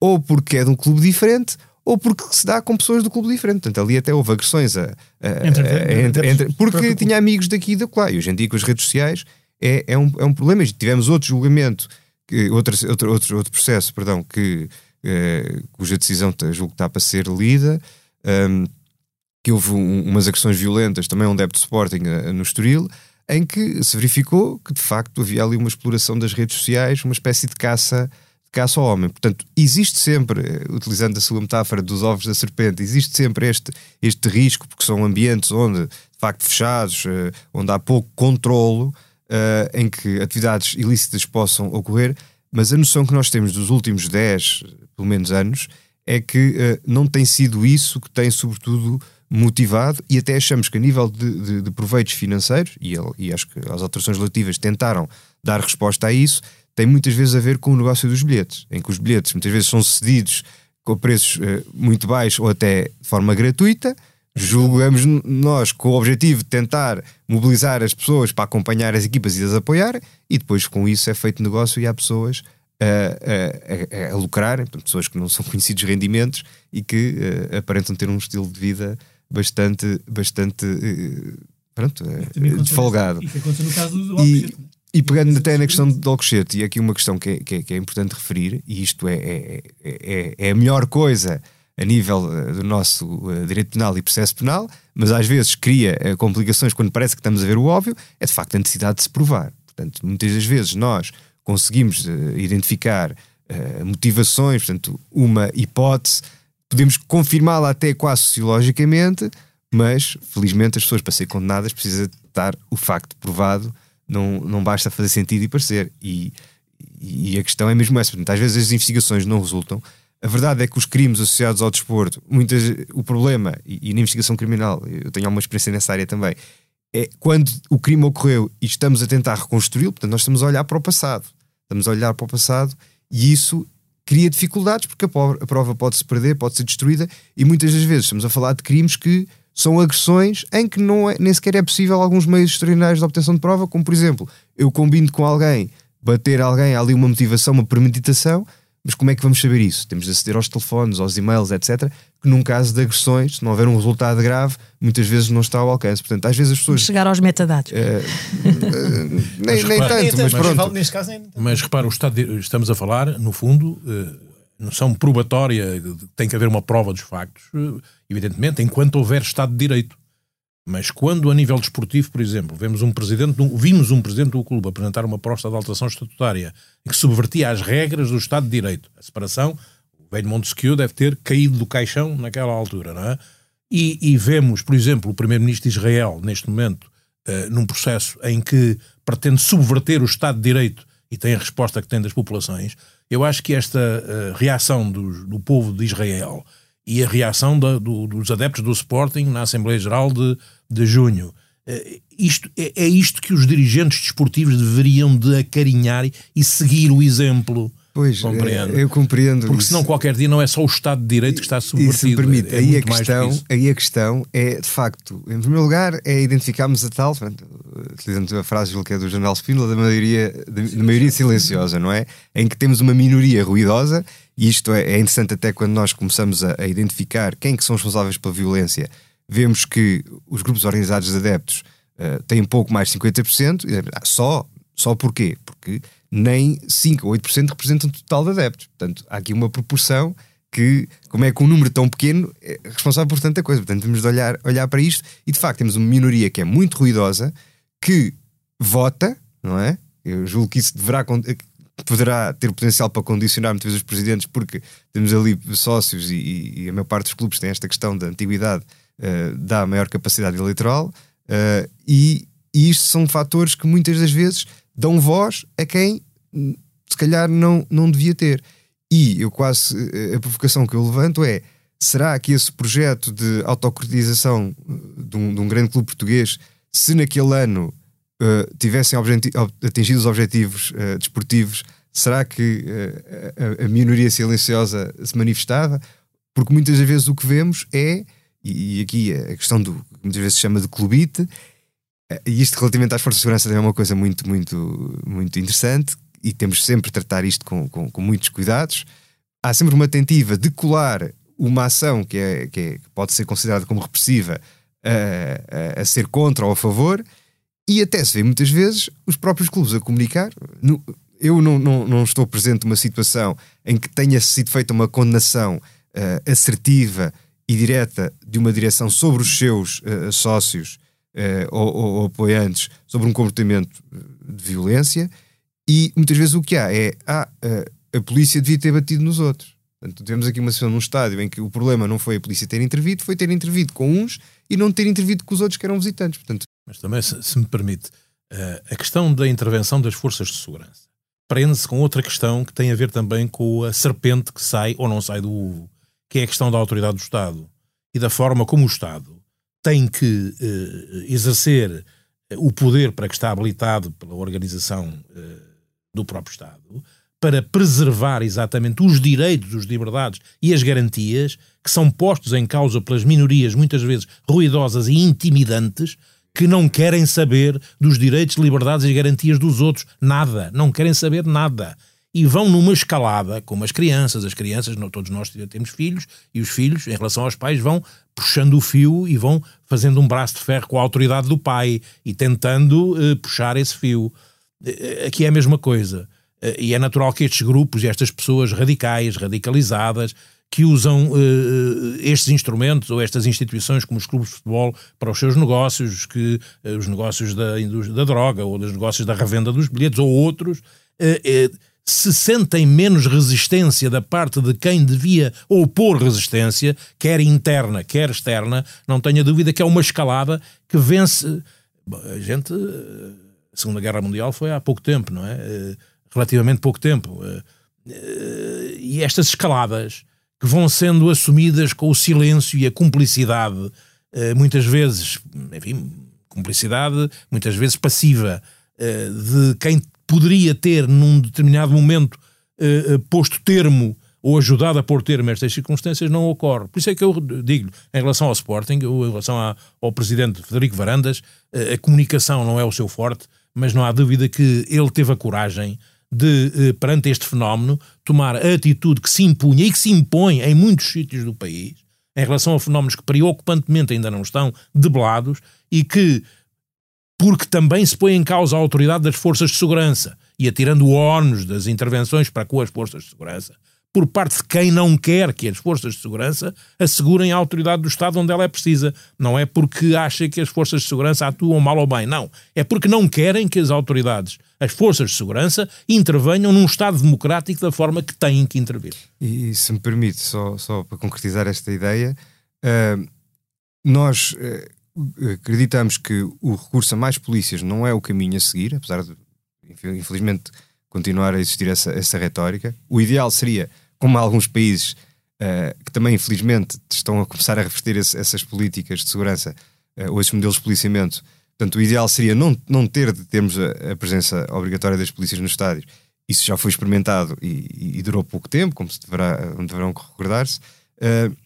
ou porque é de um clube diferente ou porque se dá com pessoas do clube diferente. Portanto, ali até houve agressões a, a, entre, a, entre, entre, porque tinha amigos daqui e da lá. E hoje em dia, com as redes sociais, é, é, um, é um problema. E tivemos outro julgamento, que, outro, outro, outro, outro processo, perdão, que, eh, cuja decisão julgo que está para ser lida. Um, que houve um, umas agressões violentas também um débito de Sporting uh, no Estoril, em que se verificou que de facto havia ali uma exploração das redes sociais, uma espécie de caça caça ao homem. Portanto, existe sempre, utilizando a sua metáfora dos ovos da serpente, existe sempre este, este risco, porque são ambientes onde, de facto, fechados, eh, onde há pouco controlo, uh, em que atividades ilícitas possam ocorrer, mas a noção que nós temos dos últimos 10, pelo menos, anos é que uh, não tem sido isso que tem, sobretudo, motivado e até achamos que a nível de, de, de proveitos financeiros, e, e acho que as alterações relativas tentaram dar resposta a isso, tem muitas vezes a ver com o negócio dos bilhetes, em que os bilhetes muitas vezes são cedidos com preços uh, muito baixos ou até de forma gratuita. Julgamos nós com o objetivo de tentar mobilizar as pessoas para acompanhar as equipas e as apoiar, e depois com isso é feito negócio e há pessoas a, a, a, lucrar, pessoas que não são conhecidos rendimentos e que uh, aparentam ter um estilo de vida bastante, bastante uh, pronto, uh, desfolgado. E que aconteceu no caso do e, e pegando até na questão do Alcochete, e aqui uma questão que é, que é, que é importante referir, e isto é, é, é, é, a melhor coisa a nível eh, do nosso direito penal e processo penal, mas às vezes cria complicações quando parece que estamos a ver o óbvio, é de facto a necessidade de se provar. Portanto, muitas das vezes nós conseguimos uh, identificar motivações, portanto, uma hipótese, podemos confirmá-la até quase sociologicamente, mas felizmente as pessoas para serem condenadas precisa estar o facto provado não, não basta fazer sentido e parecer. E, e a questão é mesmo essa. Portanto, às vezes as investigações não resultam. A verdade é que os crimes associados ao desporto, muitas, o problema, e, e na investigação criminal, eu tenho alguma experiência nessa área também, é quando o crime ocorreu e estamos a tentar reconstruí-lo, portanto, nós estamos a olhar para o passado. Estamos a olhar para o passado e isso cria dificuldades porque a prova pode-se perder, pode ser destruída e muitas das vezes estamos a falar de crimes que são agressões em que não é, nem sequer é possível alguns meios extraordinários de obtenção de prova, como por exemplo, eu combino com alguém, bater alguém, há ali uma motivação, uma premeditação, mas como é que vamos saber isso? Temos de aceder aos telefones, aos e-mails, etc. Que num caso de agressões, se não houver um resultado grave, muitas vezes não está ao alcance. Portanto, às vezes as pessoas. Chegar aos metadados. Uh, uh, nem, nem tanto, mas, mas pronto. Neste caso, nem... Mas repara, o estado de, estamos a falar, no fundo, uh, noção probatória, tem que haver uma prova dos factos evidentemente, enquanto houver Estado de Direito. Mas quando, a nível desportivo, por exemplo, vemos um presidente, vimos um presidente do clube apresentar uma proposta de alteração estatutária que subvertia as regras do Estado de Direito, a separação, o velho Montesquieu deve ter caído do caixão naquela altura, não é? E, e vemos, por exemplo, o primeiro-ministro de Israel, neste momento, uh, num processo em que pretende subverter o Estado de Direito e tem a resposta que tem das populações, eu acho que esta uh, reação do, do povo de Israel e a reação da, do, dos adeptos do Sporting na Assembleia Geral de, de junho. Uh, isto, é, é, isto que os dirigentes desportivos deveriam de acarinhar e seguir o exemplo. Pois, compreendo. eu compreendo Porque isso. senão qualquer dia não é só o Estado de Direito que está subvertido. E se me permite, é, é aí, a questão, aí a questão é, de facto, em primeiro lugar, é identificarmos a tal, utilizando a frase que é do jornal Spínola, da maioria, da maioria silenciosa, não é? Em que temos uma minoria ruidosa e isto é, é interessante até quando nós começamos a, a, identificar quem que são os responsáveis pela violência, vemos que os grupos organizados de adeptos uh, têm pouco mais de 50%, e, ah, só, só porquê? Porque nem 5 ou 8% representam o total de adeptos. Portanto, há aqui uma proporção que, como é que um número tão pequeno é responsável por tanta coisa. Portanto, temos de olhar, olhar para isto e, de facto, temos uma minoria que é muito ruidosa, que vota, não é? Eu julgo que isso deverá poderá ter potencial para condicionar muitas vezes os presidentes, porque temos ali sócios e, e a maior parte dos clubes tem esta questão da antiguidade, uh, dá maior capacidade eleitoral, uh, e, e isto são fatores que muitas das vezes dão voz a quem hum, se calhar não, não devia ter. E eu quase eh, a provocação que eu levanto é: será que esse projeto de autocritização de um, de um grande clube português, se naquele ano uh, tivessem atingido os objetivos uh, desportivos, será que uh, a, a, minoria silenciosa se manifestava? Porque muitas das vezes o que vemos é, e, aqui a questão do que muitas vezes se chama de clubite, e isto relativamente às forças de segurança também é uma coisa muito, muito, muito interessante, e temos sempre de tratar isto com, com, com muitos cuidados. Há sempre uma tentativa de colar uma ação que, é, que, é, que pode ser considerada como repressiva a, a, a ser contra ou a favor, e até se vê muitas vezes os próprios clubes a comunicar. eu não, não, não estou presente numa situação em que tenha sido feita uma condenação uh, assertiva e direta de uma direção sobre os seus uh, sócios uh, ou, ou, apoiantes sobre um comportamento de violência. E muitas vezes o que há é ah, a polícia devia ter batido nos outros. Portanto, tivemos aqui uma situação num estádio em que o problema não foi a polícia ter intervido, foi ter intervido com uns e não ter intervido com os outros que eram visitantes. Portanto, mas também, se, se me permite, a questão da intervenção das forças de segurança prende-se com outra questão que tem a ver também com a serpente que sai ou não sai do ovo, que é a questão da autoridade do Estado e da forma como o Estado tem que uh, exercer o poder para que está habilitado pela organização uh, do próprio Estado para preservar exatamente os direitos, as liberdades e as garantias que são postos em causa pelas minorias, muitas vezes ruidosas e intimidantes, que não querem saber dos direitos, liberdades e garantias dos outros. Nada. Não querem saber nada. E vão numa escalada, como as crianças. As crianças, todos nós temos filhos, e os filhos, em relação aos pais, vão puxando o fio e vão fazendo um braço de ferro com a autoridade do pai e tentando uh, puxar esse fio. Uh, aqui é a mesma coisa. Eh, e é natural que estes grupos e estas pessoas radicais, radicalizadas, que usam uh, estes instrumentos ou estas instituições como os clubes de futebol para os seus negócios, que uh, os negócios da, da droga ou dos negócios da revenda dos bilhetes ou outros, uh, se sentem menos resistência da parte de quem devia opor resistência, quer interna, quer externa, não tenha dúvida que é uma escalada que vence. A gente, a Segunda Guerra Mundial foi há pouco tempo, não é? relativamente pouco tempo. Eh, eh, e estas escaladas que vão sendo assumidas com o silêncio e a cumplicidade, eh, muitas vezes, enfim, cumplicidade muitas vezes passiva, de quem poderia ter num determinado momento posto termo ou ajudado a pôr termo a estas circunstâncias não ocorre. Por isso é que eu digo, em relação ao Sporting, ou em relação ao presidente Federico Varandas, a comunicação não é o seu forte, mas não há dúvida que ele teve a coragem de, eh, perante este fenómeno, tomar a atitude que se impunha e que se impõe em muitos sítios do país, em relação a fenómenos que preocupantemente ainda não estão debelados e que, porque também se põe em causa a autoridade das forças de segurança e atirando o das intervenções para com as forças de segurança, por parte de quem não quer que as forças de segurança assegurem a autoridade do Estado onde ela é precisa. Não é porque acha que as forças de segurança atuam mal ou bem, não. É porque não querem que as autoridades, as forças de segurança, intervenham num Estado democrático da forma que têm que intervir. E se me permite, só, só para concretizar esta ideia, uh, nós uh, acreditamos que o recurso a mais polícias não é o caminho a seguir, apesar de, infelizmente, continuar a existir essa, essa retórica. O ideal seria como alguns países uh, que também, infelizmente, estão a começar a reverter esse, essas políticas de segurança uh, ou esses modelos de policiamento. Portanto, o ideal seria não, não ter de termos a, a presença obrigatória das polícias nos estádios. Isso já foi experimentado e, e, durou pouco tempo, como se deverá, deverão recordar-se. Uh,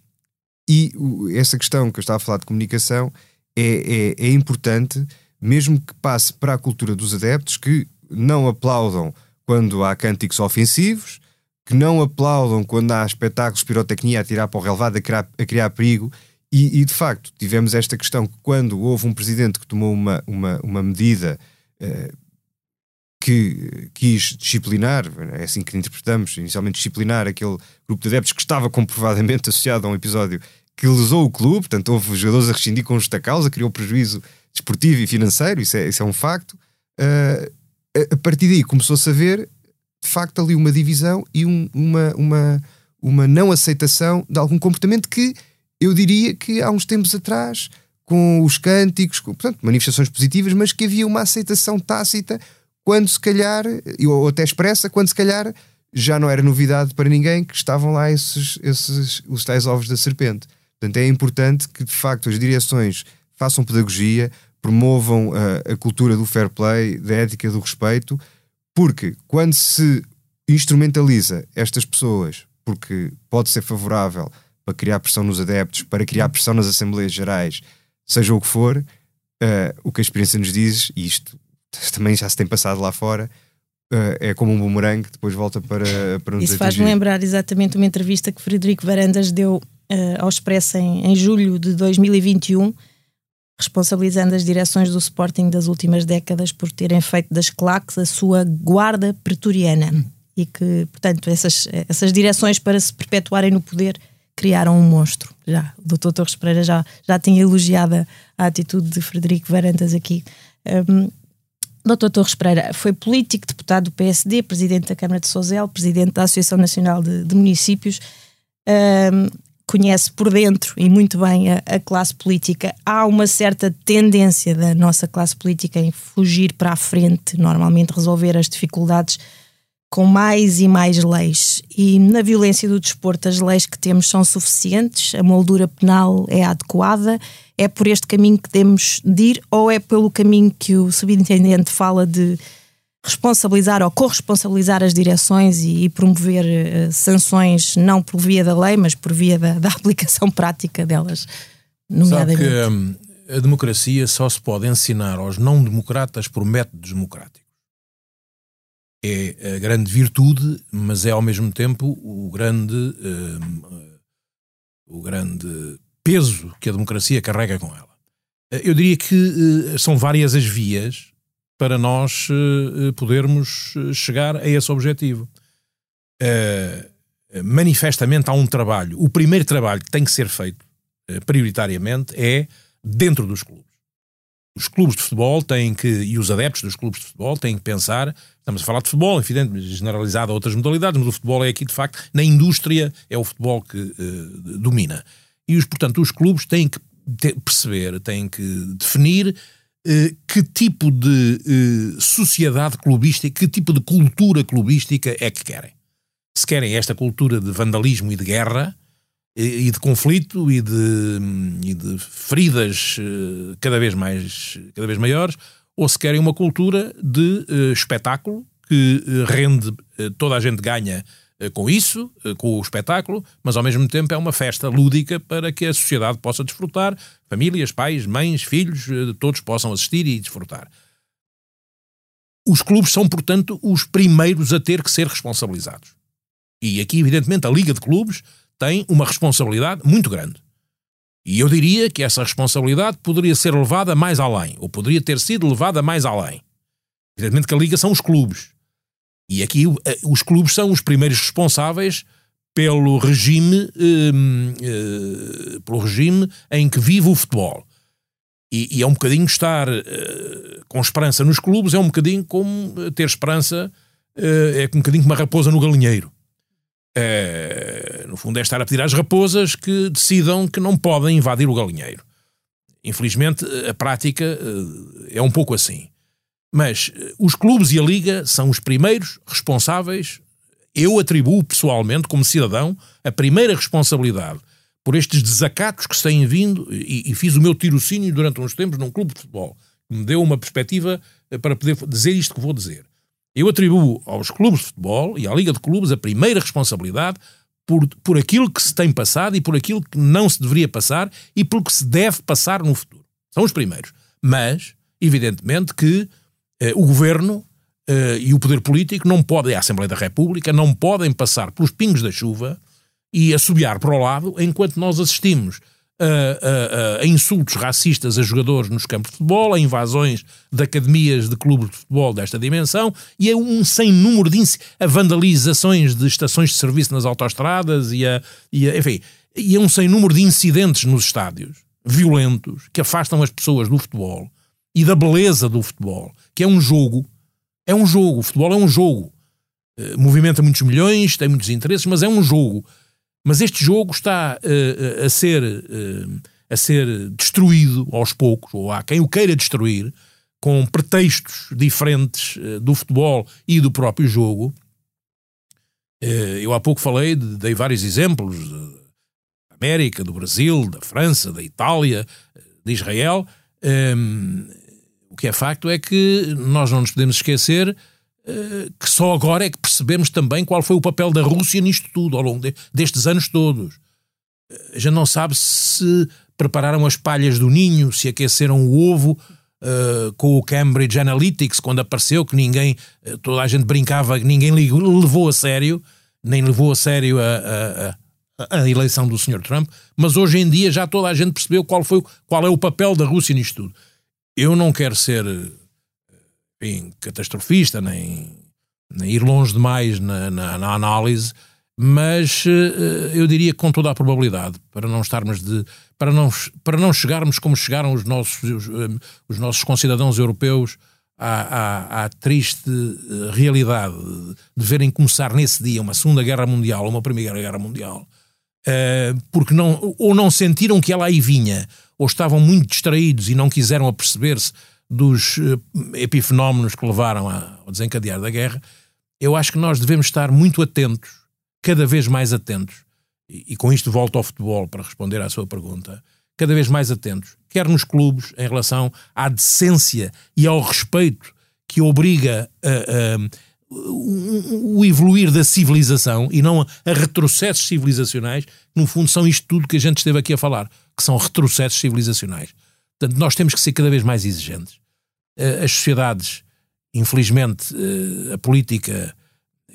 e essa questão que eu estava a falar de comunicação é, é, é importante, mesmo que passe para a cultura dos adeptos que não aplaudam quando há cânticos ofensivos, que não aplaudam quando há espetáculos pirotecnia a tirar para o relevado, a criar, a criar perigo. E, e, de facto, tivemos esta questão que quando houve um presidente que tomou uma, uma, uma medida uh, que quis disciplinar, é assim que interpretamos, inicialmente disciplinar aquele grupo de adeptos que estava comprovadamente associado a um episódio que lesou o clube, portanto houve jogadores a rescindir com justa causa, criou prejuízo desportivo e financeiro, isso é, isso é um facto. Uh, a partir daí começou-se a ver de facto ali uma divisão e um, uma, uma, uma não aceitação de algum comportamento que eu diria que há uns tempos atrás, com os cânticos, com, portanto, manifestações positivas, mas que havia uma aceitação tácita quando se calhar, ou até expressa, quando se calhar já não era novidade para ninguém que estavam lá esses, esses os tais ovos da serpente. Portanto, é importante que de facto as direções façam pedagogia, promovam a, a cultura do fair play, da ética do respeito, porque quando se instrumentaliza estas pessoas, porque pode ser favorável para criar pressão nos adeptos, para criar pressão nas Assembleias Gerais, seja o que for, uh, o que a experiência nos diz, e isto também já se tem passado lá fora, uh, é como um bumerangue que depois volta para, para nos Isso faz-me lembrar exatamente uma entrevista que Frederico Varandas deu ao Expresso em, em julho de 2021 responsabilizando as direções do Sporting das últimas décadas por terem feito das claques a sua guarda pretoriana e que, portanto, essas, essas direções para se perpetuarem no poder criaram um monstro. Já, o Dr. Torres Pereira já, já tinha elogiado a, a atitude de Frederico Varandas aqui. Um, Dr. Torres Pereira foi político, deputado do PSD, presidente da Câmara de Sozel, presidente da Associação Nacional de, de Municípios. Um, conhece por dentro e muito bem a, a, classe política, há uma certa tendência da nossa classe política em fugir para a frente, normalmente resolver as dificuldades com mais e mais leis. E na violência do desporto, as leis que temos são suficientes, a moldura penal é adequada, é por este caminho que temos de ir, ou é pelo caminho que o subintendente fala de responsabilizar ou corresponsabilizar as direções e, e promover uh, sanções não por via da lei, mas por via da, da aplicação prática delas, nomeadamente. Sabe que hum, a democracia só se pode ensinar aos não-democratas por métodos democráticos é a grande virtude, mas é ao mesmo tempo o grande, uh, o grande peso que a democracia carrega com ela. Eu diria que uh, são várias as vias para nós uh, podermos chegar a esse objetivo. manifestamente há um trabalho. O primeiro trabalho que tem que ser feito, prioritariamente, é dentro dos clubes os clubes de futebol têm que, e os adeptos dos clubes de futebol têm que pensar, estamos a falar de futebol, evidente, generalizado a outras modalidades, mas o futebol é aqui de facto, na indústria é o futebol que domina. E os, portanto, os clubes têm que perceber, têm que definir que tipo de uh, sociedade clubística, que tipo de cultura clubística é que querem. Se querem esta cultura de vandalismo e de guerra, e de conflito e de, e de feridas eh, cada vez mais cada vez maiores ou se querem uma cultura de espetáculo que rende toda a gente ganha com isso, com o espetáculo, mas ao mesmo tempo é uma festa lúdica para que a sociedade possa desfrutar, famílias, pais, mães, filhos, todos possam assistir e desfrutar. Os clubes são, portanto, os primeiros a ter que ser responsabilizados. E aqui, evidentemente, a Liga de Clubes tem uma responsabilidade muito grande. E eu diria que essa responsabilidade poderia ser levada mais além, ou poderia ter sido levada mais além. Evidentemente que a Liga são os clubes. E aqui eh, os clubes são os primeiros responsáveis pelo regime, hum, hum, pelo regime em que vive o futebol. E, e é um bocadinho estar uh, com esperança nos clubes, é um bocadinho como ter esperança, uh, é um bocadinho como uma raposa no galinheiro. No fundo, é estar a pedir às raposas que decidam que não podem invadir o galinheiro. Infelizmente, a prática eh, é um pouco assim. Mas eh, os clubes e a Liga são os primeiros responsáveis. Eu atribuo pessoalmente, como cidadão, a primeira responsabilidade por estes desacatos que se têm vindo, e, e fiz o meu tirocínio durante uns tempos num clube de futebol, me deu uma perspectiva para poder dizer isto que vou dizer. Eu atribuo aos clubes de futebol e à Liga de Clubes a primeira responsabilidade por, por aquilo que se tem passado e por aquilo que não se deveria passar e pelo que se deve passar no futuro. São os primeiros. Mas, evidentemente, que eh, o governo eh, e o poder político não podem, a Assembleia da República, não podem passar pelos pingos da chuva e assobiar para o lado enquanto nós assistimos a, a, a, insultos racistas a jogadores nos campos de futebol, a invasões de academias de clubes de futebol desta dimensão e a um sem número de a vandalizações de estações de serviço nas autoestradas e a, e a, enfim, e a um sem número de incidentes nos estádios violentos que afastam as pessoas do futebol e da beleza do futebol, que é um jogo, é um jogo, o futebol é um jogo. Uh, movimenta muitos milhões, tem muitos interesses, mas é um jogo. Mas este jogo está uh, a, ser, uh, a ser destruído aos poucos, ou há quem o queira destruir, com pretextos diferentes do futebol e do próprio jogo. eu há pouco falei, de, dei vários exemplos da América, do Brasil, da França, da Itália, de Israel. Um, ehm, o que é facto é que nós não nos podemos esquecer eh, que só agora é que percebemos também qual foi o papel da Rússia nisto tudo, ao longo de, destes anos todos. Eh, já não sabe se prepararam as palhas do ninho, se aqueceram o ovo uh, com o Cambridge Analytics, quando apareceu, que ninguém, toda a gente brincava, ninguém levou a sério, nem levou a sério a, a, eleição do Sr. Trump, mas hoje em dia já toda a gente percebeu qual, foi, qual é o papel da Rússia nisto tudo. Eu não quero ser enfim, catastrofista, nem, nem ir longe demais na, na, na análise, mas uh, eu diria que com toda a probabilidade, para não estarmos de. para não, para não chegarmos como chegaram os nossos, os, eh, os nossos concidadãos europeus à, à, à, triste realidade de verem começar nesse dia uma Segunda Guerra Mundial uma Primeira Guerra Mundial. Uh, porque não, ou não sentiram que ela aí vinha, ou estavam muito distraídos e não quiseram aperceber-se dos uh, epifenómenos que levaram ao desencadear da guerra, eu acho que nós devemos estar muito atentos, cada vez mais atentos, e, e com isto volto ao futebol para responder à sua pergunta, cada vez mais atentos, quer nos clubes, em relação à decência e ao respeito que obriga a, a o evoluir da civilização e não a retrocessos civilizacionais, no fundo são isto tudo que a gente esteve aqui a falar, que são retrocessos civilizacionais. Portanto, nós temos que ser cada vez mais exigentes. Eh, as sociedades, infelizmente, eh, a política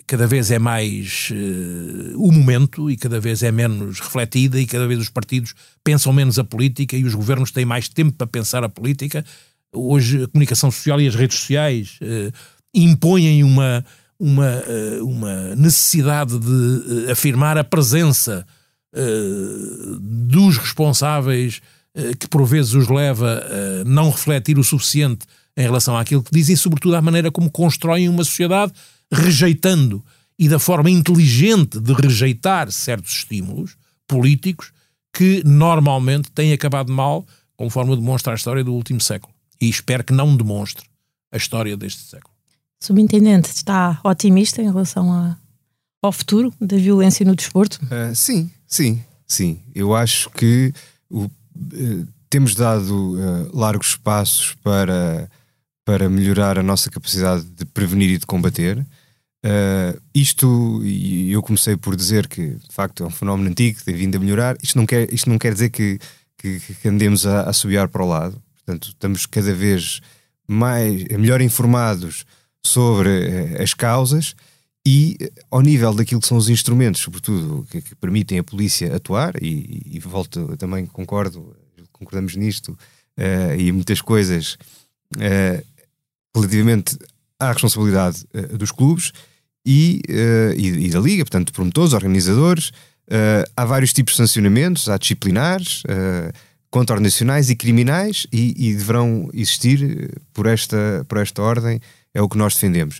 cada vez é mais uh, o momento e cada vez é menos refletida e cada vez os partidos pensam menos a política e os governos têm mais tempo para pensar a política. Hoje a comunicação social e as redes sociais impõem uma, uma, uh, uma necessidade de afirmar a presença dos responsáveis que por vezes os leva a não refletir o suficiente em relação àquilo que dizem, sobretudo à maneira como constroem uma sociedade rejeitando e da forma inteligente de rejeitar certos estímulos políticos que normalmente têm acabado mal, conforme demonstra a história do último século. E espero que não demonstre a história deste século. Subintendente, está otimista em relação a, ao futuro da violência no desporto? Uh, sim, sim, sim. Eu acho que o, uh, temos dado uh, largos passos para, para melhorar a nossa capacidade de prevenir e de combater. Uh, isto, e eu comecei por dizer que de facto é um fenómeno antigo que tem vindo a melhorar. Isto não quer, isto não quer dizer que, que, que andemos a, a subir para o lado. Portanto, estamos cada vez mais, melhor informados sobre uh, as causas e ao nível daquilo que são os instrumentos, sobretudo, que, que permitem a polícia atuar, e, e, volto, também concordo, concordamos nisto, uh, e muitas coisas relativamente à responsabilidade dos clubes e, uh, e, e, da Liga, portanto, promotores, organizadores. Uh, há vários tipos de sancionamentos, há disciplinares, uh, contra-nacionais e criminais, e, e, deverão existir por esta, por esta ordem, é o que nós defendemos.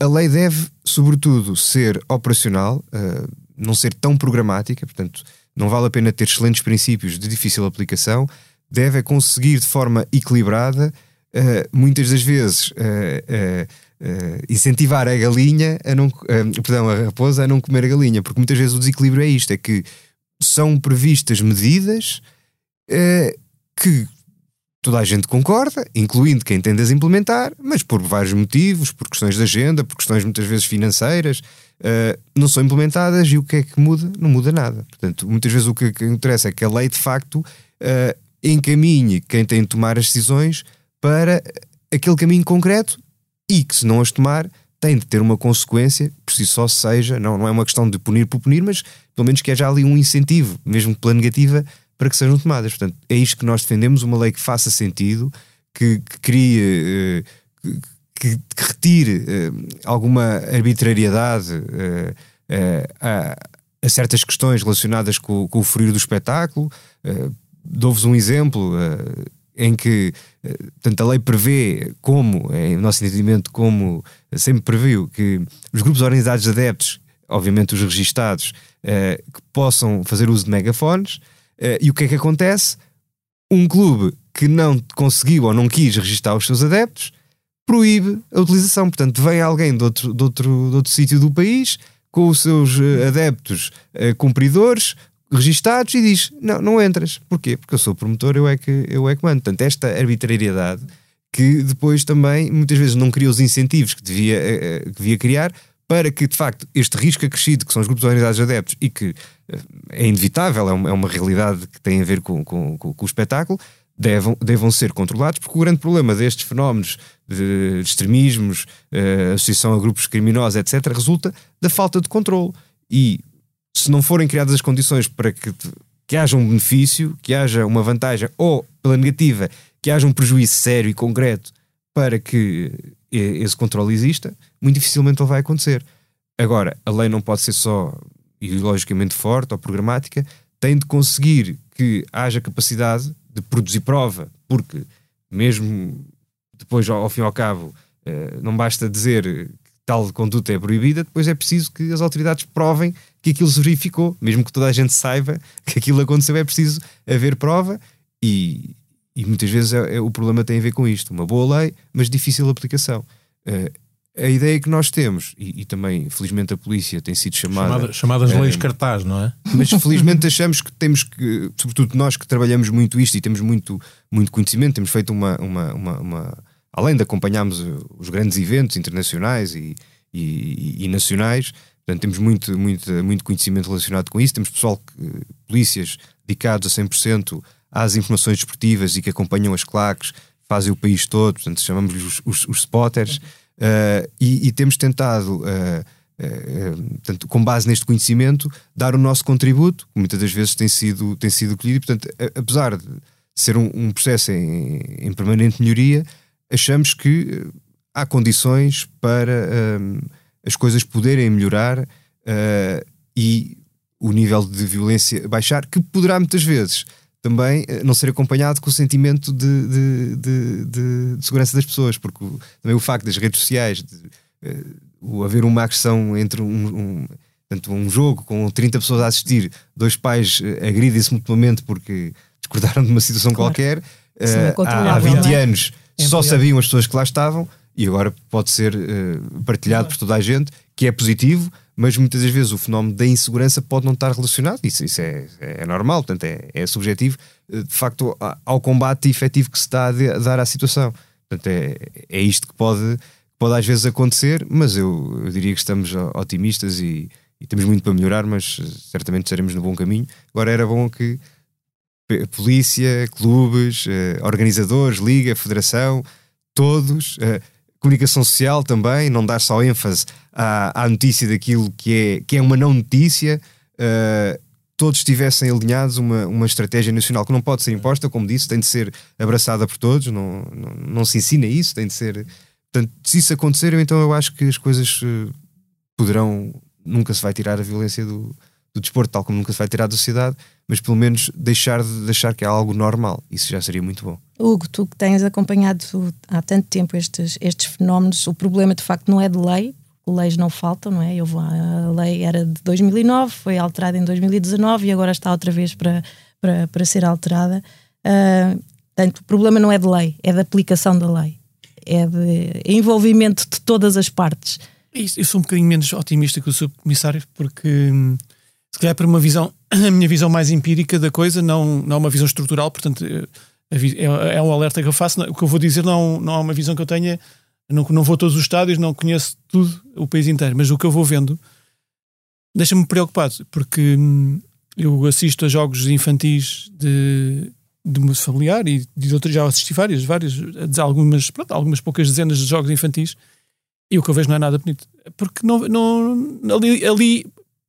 A lei deve, sobretudo, ser operacional, uh, não ser tão programática, portanto, não vale a pena ter excelentes princípios de difícil aplicação, deve conseguir de forma equilibrada, muitas das vezes uh, incentivar a galinha a não, uh, perdão, a raposa a não comer a galinha, porque muitas vezes o desequilíbrio é isto: é que são previstas medidas uh, que toda a gente concorda, incluindo quem tende a implementar, mas por vários motivos, por questões de agenda, por questões muitas vezes financeiras, não são implementadas e o que é que muda? Não muda nada. Portanto, muitas vezes o que, interessa é que a lei de facto encaminhe quem tem de tomar as decisões para aquele caminho concreto e que se não as tomar tem de ter uma consequência, por si só seja, não, não é uma questão de punir por punir, mas pelo menos que haja ali um incentivo, mesmo pela negativa, para que sejam tomadas. Portanto, é isto que nós defendemos, uma lei que faça sentido, que, que crie, eh, que, que, retire eh, alguma arbitrariedade eh, a, a, certas questões relacionadas com, com o ferir do espetáculo. Dou-vos um exemplo em que tanto a lei prevê como, em nosso entendimento, como sempre previu que os grupos organizados de adeptos, obviamente os registados, eh, que possam fazer uso de megafones, eh, e o que é que acontece? Um clube que não conseguiu ou não quis registar os seus adeptos proíbe a utilização. Portanto, vem alguém de outro, de outro, de outro sítio do país com os seus adeptos cumpridores, registados e diz: Não, não entras. Porquê? Porque eu sou promotor, eu é que, eu é que mando. Portanto, esta arbitrariedade que depois também muitas vezes não cria os incentivos que devia, eh, que devia criar para que de facto este risco acrescido que são os grupos de organizados adeptos e que é inevitável, é uma, é uma realidade que tem a ver com, com, com, com o espetáculo, devam, devam ser controlados, porque o grande problema destes fenómenos de, extremismos, uh, associação a grupos criminosos, etc., resulta da falta de controle. E se não forem criadas as condições para que, que haja um benefício, que haja uma vantagem, ou, pela negativa, que haja um prejuízo sério e concreto para que esse controle exista, muito dificilmente ele vai acontecer. Agora, a lei não pode ser só ideologicamente forte ou programática, tem de conseguir que haja capacidade de produzir prova, porque mesmo depois, ao, fim e ao cabo, eh, não basta dizer tal conduta é proibida, depois é preciso que as autoridades provem que aquilo se verificou, mesmo que toda a gente saiba que aquilo aconteceu, é preciso haver prova e, e muitas vezes é, é, o problema tem a ver com isto. Uma boa lei, mas difícil aplicação. Uh, a ideia que nós temos, e, e, também felizmente a polícia tem sido chamada. Chamada chamadas uh, leis cartaz, não é? Mas felizmente achamos que temos que, sobretudo nós que trabalhamos muito isto e temos muito, muito conhecimento, temos feito uma, uma, uma, uma além de acompanharmos os grandes eventos internacionais e, e, e nacionais, portanto, temos muito, muito, muito conhecimento relacionado com isso. Temos pessoal, que, polícias dedicados a 100% às informações desportivas e que acompanham as claques, fazem o país todo, portanto, chamamos-lhes os, os, os, spotters, uh, e, e, temos tentado. Uh, Uh, portanto, com base neste conhecimento, dar o nosso contributo, que muitas das vezes tem sido, tem sido colhido, e, portanto, apesar de ser um, um processo em, em, permanente melhoria, achamos que há condições para as coisas poderem melhorar e o nível de violência baixar, que poderá muitas vezes também uh, não ser acompanhado com o sentimento de, de, de, de, segurança das pessoas, porque o, também o facto das redes sociais, de, uh, o haver uma agressão entre um, um, um jogo com 30 pessoas a assistir, dois pais agridem-se mutuamente porque discordaram de uma situação claro. qualquer, é há, há 20 é? anos é só sabiam as pessoas que lá estavam e agora pode ser uh, partilhado por toda a gente, que é positivo, mas muitas das vezes o fenómeno da insegurança pode não estar relacionado, isso, isso é, é normal, portanto é, é subjetivo, uh, de facto, ao combate efetivo que se está a, dar à situação. Portanto, é, é isto que pode, pode às vezes acontecer, mas eu, eu diria que estamos otimistas e, e, temos muito para melhorar, mas eh, certamente estaremos no bom caminho. Agora era bom que polícia, clubes, organizadores, liga, federação, todos comunicação social também, não dar só ênfase à, à notícia daquilo que é, que é uma não notícia, uh, todos tivessem alinhados uma, uma estratégia nacional que não pode ser imposta, como disse, tem de ser abraçada por todos, não, não, não se ensina isso, tem de ser. Portanto, se isso acontecer, então eu acho que as coisas uh, poderão. Nunca se vai tirar a violência do, do desporto, tal como nunca se vai tirar da sociedade, mas pelo menos deixar de deixar que é algo normal. Isso já seria muito bom. Hugo, tu que tens acompanhado há tanto tempo estes, estes fenómenos, o problema de facto não é de lei, leis não faltam, não é? Eu vou, a lei era de 2009, foi alterada em 2019 e agora está outra vez para, para, para ser alterada. Uh, portanto, o problema não é de lei, é da aplicação da lei, é de envolvimento de todas as partes. Eu sou um bocadinho menos otimista que o subcomissário, porque hum, se calhar por uma visão, a minha visão mais empírica da coisa, não, não é uma visão estrutural, portanto é, é um alerta que eu faço. O que eu vou dizer não, não é uma visão que eu tenha, não, não vou a todos os estádios, não conheço tudo, o país inteiro, mas o que eu vou vendo deixa-me preocupado, porque hum, eu assisto a jogos infantis de, de meu familiar e de outros, já assisti vários, vários, algumas, pronto, algumas poucas dezenas de jogos infantis e o que eu vejo não é nada bonito. Porque não, não, ali, ali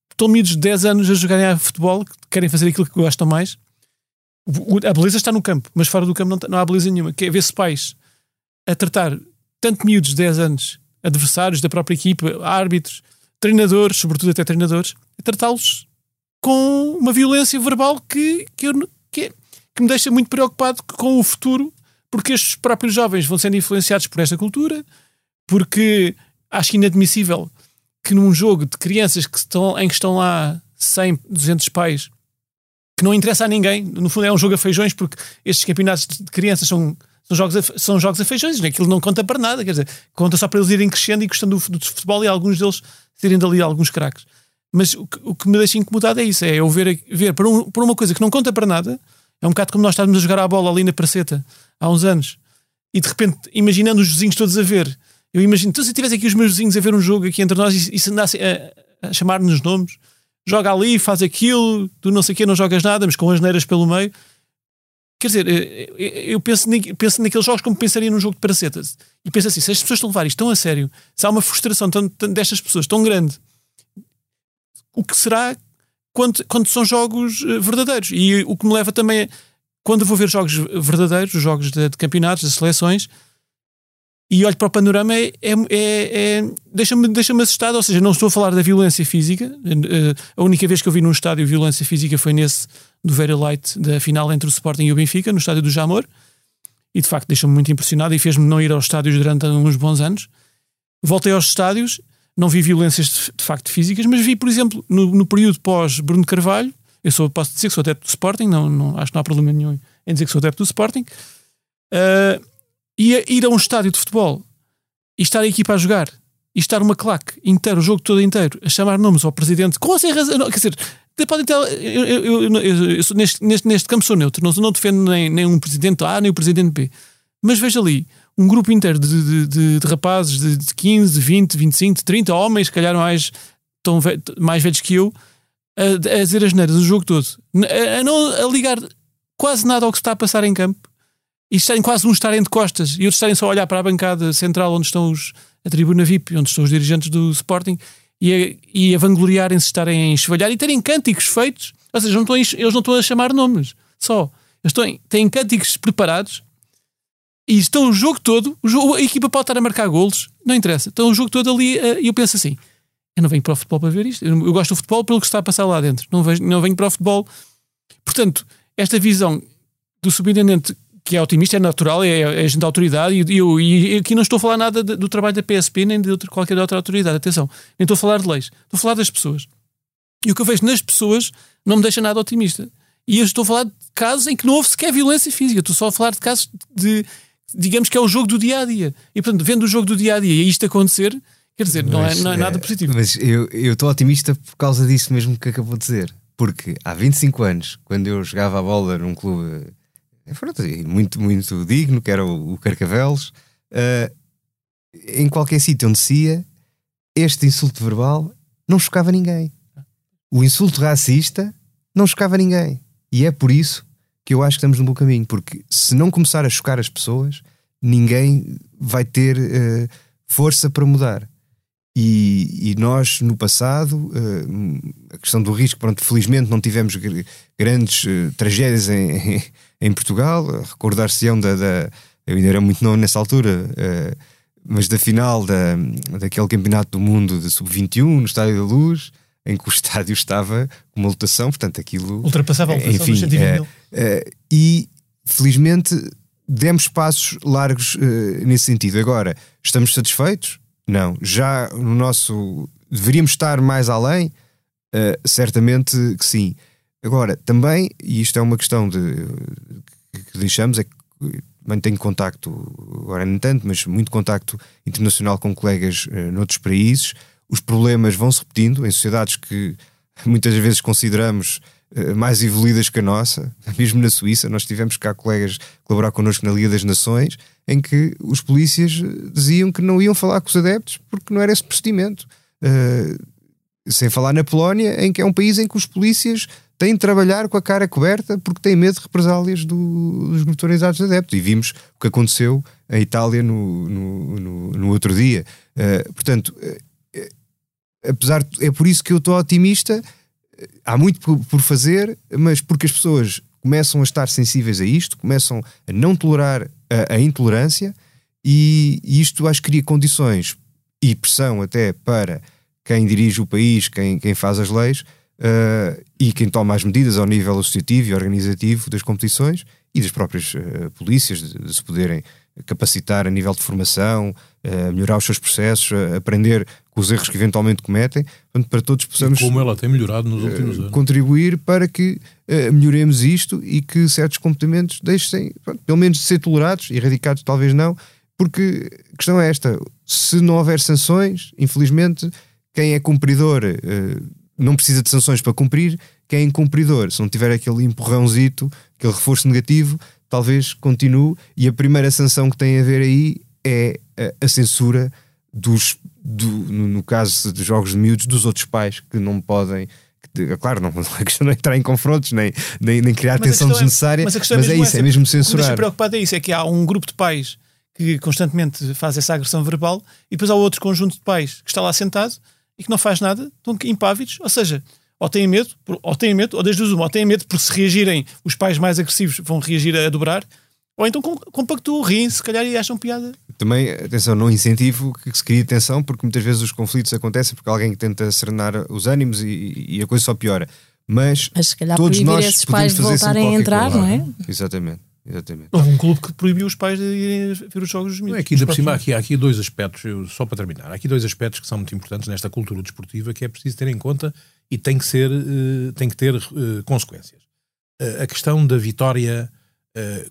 estão miúdos de 10 anos a jogarem a futebol, que querem fazer aquilo que gostam mais. A beleza está no campo, mas fora do campo não, não há beleza nenhuma. Que é ver-se pais a tratar tanto miúdos de 10 anos, adversários da própria equipa, árbitros, treinadores, sobretudo até treinadores, a tratá-los com uma violência verbal que, que, eu, que, é, que me deixa muito preocupado com o futuro, porque estes próprios jovens vão sendo influenciados por esta cultura, porque acho inadmissível que num jogo de crianças que estão, em que estão lá 100, 200 pais, que não interessa a ninguém, no fundo é um jogo a feijões, porque estes campeonatos de crianças são, são, jogos, a, são jogos a feijões, né? aquilo não conta para nada, quer dizer, conta só para eles irem crescendo e gostando do, futebol e alguns deles terem dali alguns craques. Mas o que, o que, me deixa incomodado é isso: é eu ver, ver por, um, uma coisa que não conta para nada, é um bocado como nós estávamos a jogar a bola ali na praceta há uns anos, e de repente, imaginando os vizinhos todos a ver eu imagino, então, se tivesse aqui os meus vizinhos a ver um jogo aqui entre nós e, e se andassem a, a chamar-nos nomes, joga ali, faz aquilo, tu não sei o quê, não jogas nada, mas com as neiras pelo meio. Quer dizer, eh, eh, eu penso, penso naqueles jogos como pensaria num jogo de paracetas. E penso assim: se as pessoas estão a levar isto tão a sério, se há uma frustração tão, tão, destas pessoas tão grande, o que será quando, quando são jogos eh, verdadeiros? E o que me leva também quando eu vou ver jogos verdadeiros, os jogos de, de campeonatos, de seleções, e olho para o panorama é, é, é, é deixa-me deixa assustado, ou seja, não estou a falar da violência física, eh, a única vez que eu vi num estádio violência física foi nesse do Very Light, da final entre o Sporting e o Benfica, no estádio do Jamor, e de facto deixou-me muito impressionado e fez-me não ir aos estádios durante uns bons anos. Voltei aos estádios, não vi violências de facto físicas, mas vi, por exemplo, no, no período pós Bruno Carvalho, eu sou, posso dizer que sou adepto do Sporting, não, não, acho que não há problema nenhum em dizer que sou adepto do Sporting, uh, ia ir a um estádio de futebol e estar a equipa a jogar e estar uma claque inteiro, o jogo todo inteiro, a chamar nomes ao presidente, com sem razão, quer dizer, podem ter, eu, neste, neste, neste campo sou neutro, não, não defendo nem, nem um presidente A nem o presidente B, mas veja ali, um grupo inteiro de, de, de, rapazes de, de 15, 20, 25, 30 homens, se calhar mais, tão mais velhos que eu, a, a dizer as neiras o jogo todo, a, a, não a ligar quase nada ao que se está a passar em campo e estarem quase uns estarem de costas e outros estarem só a olhar para a bancada central onde estão os, a tribuna VIP, onde estão os dirigentes do Sporting e a, e a vangloriarem-se, estarem a enxovalhar e terem cânticos feitos. Ou seja, não estão, eles não estão a chamar nomes só. Eles estão, têm cânticos preparados e estão o jogo todo. O jogo, a equipa pode estar a marcar golos, não interessa. Estão o jogo todo ali e eu penso assim: eu não venho para o futebol para ver isto. Eu, gosto do futebol pelo que está a passar lá dentro. Não, vejo, não venho para o futebol. Portanto, esta visão do subintendente que é otimista, é natural, é, é gente da autoridade, e, eu, e aqui não estou a falar nada de, do trabalho da PSP nem de outra, qualquer outra autoridade, atenção, nem estou a falar de leis, estou a falar das pessoas. E o que eu vejo nas pessoas não me deixa nada otimista. E eu estou a falar de casos em que não houve sequer violência física, estou só a falar de casos de, digamos que é o jogo do dia a dia. E portanto, vendo o jogo do dia a dia e isto acontecer, quer dizer, não, é, não é, nada positivo. Mas eu estou otimista por causa disso mesmo que acabou de dizer. Porque há 25 anos, quando eu jogava a bola num clube muito, muito digno, que era o, o Carcavelos, uh, em qualquer sítio onde se ia, este insulto verbal não chocava ninguém. O insulto racista não chocava ninguém. E é por isso que eu acho que estamos no bom caminho, porque se não começar a chocar as pessoas, ninguém vai ter uh, força para mudar. E, e, nós, no passado, uh, a questão do risco, pronto, felizmente não tivemos grandes uh, tragédias em, em, Portugal. Recordar-se-ão da, da, Eu ainda era muito novo nessa altura, uh, mas da final da, daquele campeonato do mundo de sub-21 no Estádio da Luz, em que o estádio estava com uma lotação, portanto, aquilo. Ultrapassava a lotação enfim, dos E felizmente demos passos largos nesse sentido. Agora, estamos satisfeitos? Não, já no nosso. Deveríamos estar mais além? Uh, certamente que sim. Agora, também, e isto é uma questão de, que deixamos, é que mantenho contacto, agora nem tanto, mas muito contacto internacional com colegas uh, noutros países. Os problemas vão se repetindo em sociedades que muitas vezes consideramos uh, mais evoluídas que a nossa. Mesmo na Suíça, nós tivemos cá colegas colaborar connosco na Liga das Nações em que os polícias diziam que não iam falar com os adeptos porque não era esse procedimento. Uh, sem falar na Polónia, em que é um país em que os polícias têm de trabalhar com a cara coberta porque têm medo de represálias do, dos de adeptos. E vimos o que aconteceu em Itália no, no, no, no outro dia. Uh, portanto, uh, apesar de, é por isso que eu estou otimista. Há muito por, por fazer, mas porque as pessoas começam a estar sensíveis a isto, começam a não tolerar a, a intolerância e, e isto acho que cria condições e pressão até para quem dirige o país, quem, quem faz as leis uh, e quem toma as medidas ao nível associativo e organizativo das competições e das próprias uh, polícias, de, de, se poderem capacitar a nível de formação, uh, melhorar os seus processos, aprender com os erros que eventualmente cometem, portanto, para todos possamos. E como ela tem melhorado nos últimos anos. Contribuir para que melhoremos isto e que certos comportamentos deixem, pronto, pelo menos, de ser tolerados, erradicados talvez não, porque a questão é esta: se não houver sanções, infelizmente, quem é cumpridor não precisa de sanções para cumprir, quem é incumpridor, se não tiver aquele empurrãozito, aquele reforço negativo, talvez continue. E a primeira sanção que tem a ver aí é a, a censura dos, do, no, no, caso de jogos de miúdos, dos outros pais que não podem. Que, claro, não, a questão não é entrar em confrontos nem, nem, nem criar mas tensão é- desnecessária, mas, mas é, é, isso, essa, é mesmo censurar. O que preocupado é isso: é que há um grupo de pais que constantemente faz essa agressão verbal e depois há outro conjunto de pais que está lá sentado e que não faz nada, estão impávidos, ou seja, ou têm medo, ou têm medo, ou desde os uma, ou têm medo porque se reagirem, os pais mais agressivos vão reagir a dobrar, ou então compactuam, riem, se calhar e acham piada. Também, atenção, não incentivo que se crie tensão, porque muitas vezes os conflitos acontecem porque alguém tenta serenar os ânimos e, e a coisa só piora. Mas, Mas se calhar todos nós esses pais voltarem a entrar, não é? Exatamente. Exatamente. Houve um clube que proibiu os pais de irem ver os jogos dos miúdos. é aqui, ainda por cima, aqui, há aqui dois aspectos, eu- só para terminar, há aqui dois aspectos que são muito importantes nesta cultura desportiva que é preciso ter em conta e tem que, ser, eh, tem que ter eh, consequências. Eh, a questão da vitória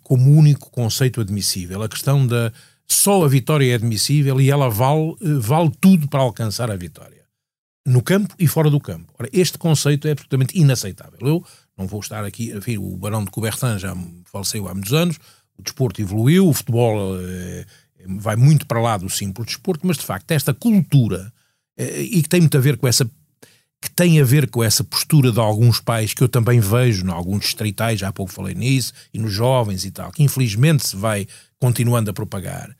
como único conceito admissível, a questão da só a vitória é admissível e ela vale, vale tudo para alcançar a vitória. No campo e fora do campo. Ora, este conceito é absolutamente inaceitável. Eu não vou estar aqui, enfim, o Barão de Coubertin já faleceu há muitos anos, o desporto evoluiu, o futebol eh, vai muito para lá do simples desporto, mas de facto esta cultura, eh, e que tem muito a ver com essa que tem a ver com essa postura de alguns pais que eu também vejo em alguns distritais, já há pouco falei nisso, e nos jovens e tal, que infelizmente se vai continuando a propagar,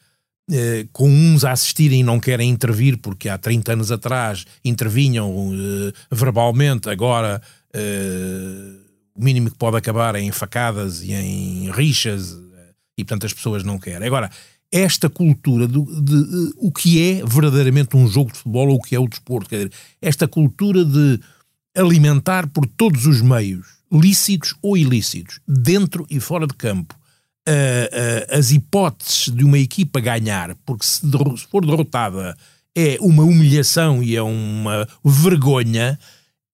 eh, com uns a assistirem e não querem intervir porque há 30 anos atrás intervinham eh, verbalmente, agora eh, o mínimo que pode acabar é em facadas e em rixas eh, e portanto as pessoas não querem. Agora, esta cultura do, de, eh, o que é verdadeiramente um jogo de futebol ou o que é o desporto, quer dizer, esta cultura de alimentar por todos os meios, lícitos ou ilícitos, dentro e fora de campo, eh, eh, as hipóteses de uma equipa ganhar, porque se, se for derrotada é uma humilhação e é uma vergonha,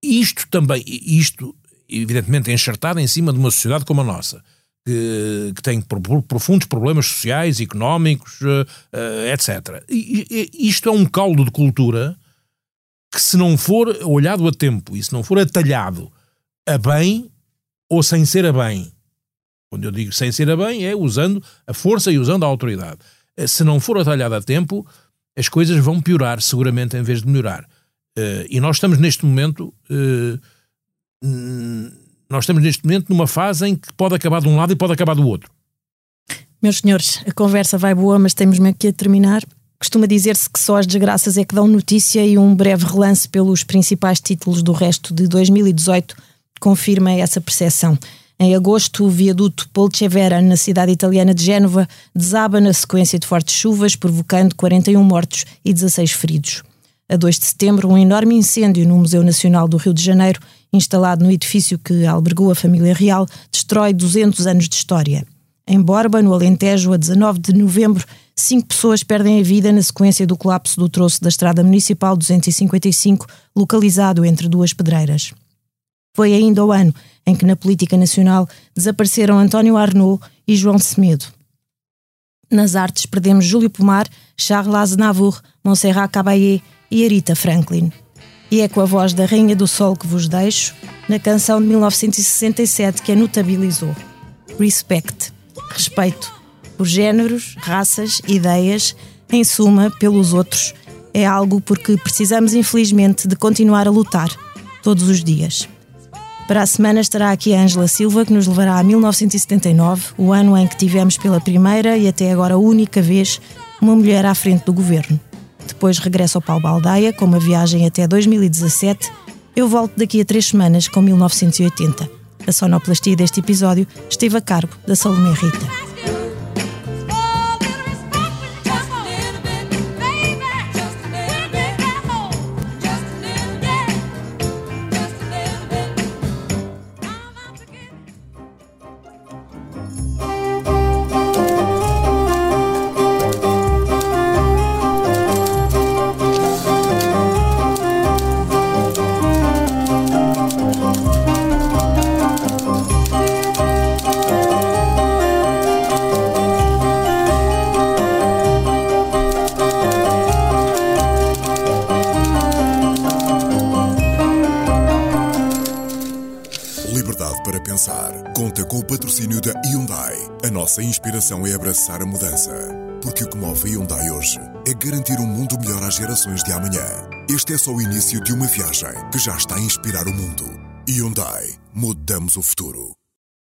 isto também, isto evidentemente enxertado em cima de uma sociedade como a nossa, que, que tem pro- profundos problemas sociais, económicos, eh, eh, etc. E- isto é um caldo de cultura que se não for olhado a tempo e se não for atalhado a bem ou sem ser a bem, quando eu digo sem ser a bem é usando a força e usando a autoridade. Eh, Se não for atalhado a tempo, as coisas vão piorar seguramente em vez de melhorar. E nós estamos neste momento hum, nós estamos neste momento numa fase em que pode acabar de um lado e pode acabar do outro. Meus senhores, a conversa vai boa, mas temos mesmo que a terminar. Costuma dizer-se que só as desgraças é que dão notícia e um breve relance pelos principais títulos do resto de 2018 confirma essa percepção. Em agosto, o viaduto Polcevera, na cidade italiana de Génova, desaba na sequência de fortes chuvas, provocando 41 mortos e 16 feridos. A 2 de setembro, um enorme incêndio no Museu Nacional do Rio de Janeiro, instalado no edifício que albergou a família real, destrói 200 anos de história. Em Borba, no Alentejo, a 19 de novembro, cinco pessoas perdem a vida na sequência do colapso do troço da Estrada Municipal 255, localizado entre duas pedreiras. Foi ainda o ano em que na política nacional desapareceram António Arnaud e João Semedo. Nas artes perdemos Júlio Pomar, Charles Aznavour, Montserrat Caballé e Arita Franklin. E é com a voz da Rainha do Sol que vos deixo, na canção de 1967 que a notabilizou. Respect. Respeito. Por géneros, raças, ideias, em suma, pelos outros. É algo por que precisamos, infelizmente, de continuar a lutar, todos os dias. Para a semana estará aqui a Ângela Silva, que nos levará a 1979, o ano em que tivemos pela primeira e até agora única vez uma mulher à frente do governo. Depois regresso ao Paulo Baldaia com uma viagem até 2017. Eu volto daqui a três semanas com 1980. A sonoplastia deste episódio esteve a cargo da Salomé Rita. Abraçar a mudança. Porque o que move a Hyundai hoje é garantir um mundo melhor às gerações de amanhã. Este é só o início de uma viagem que já está a inspirar o mundo. Hyundai. Mudamos o futuro.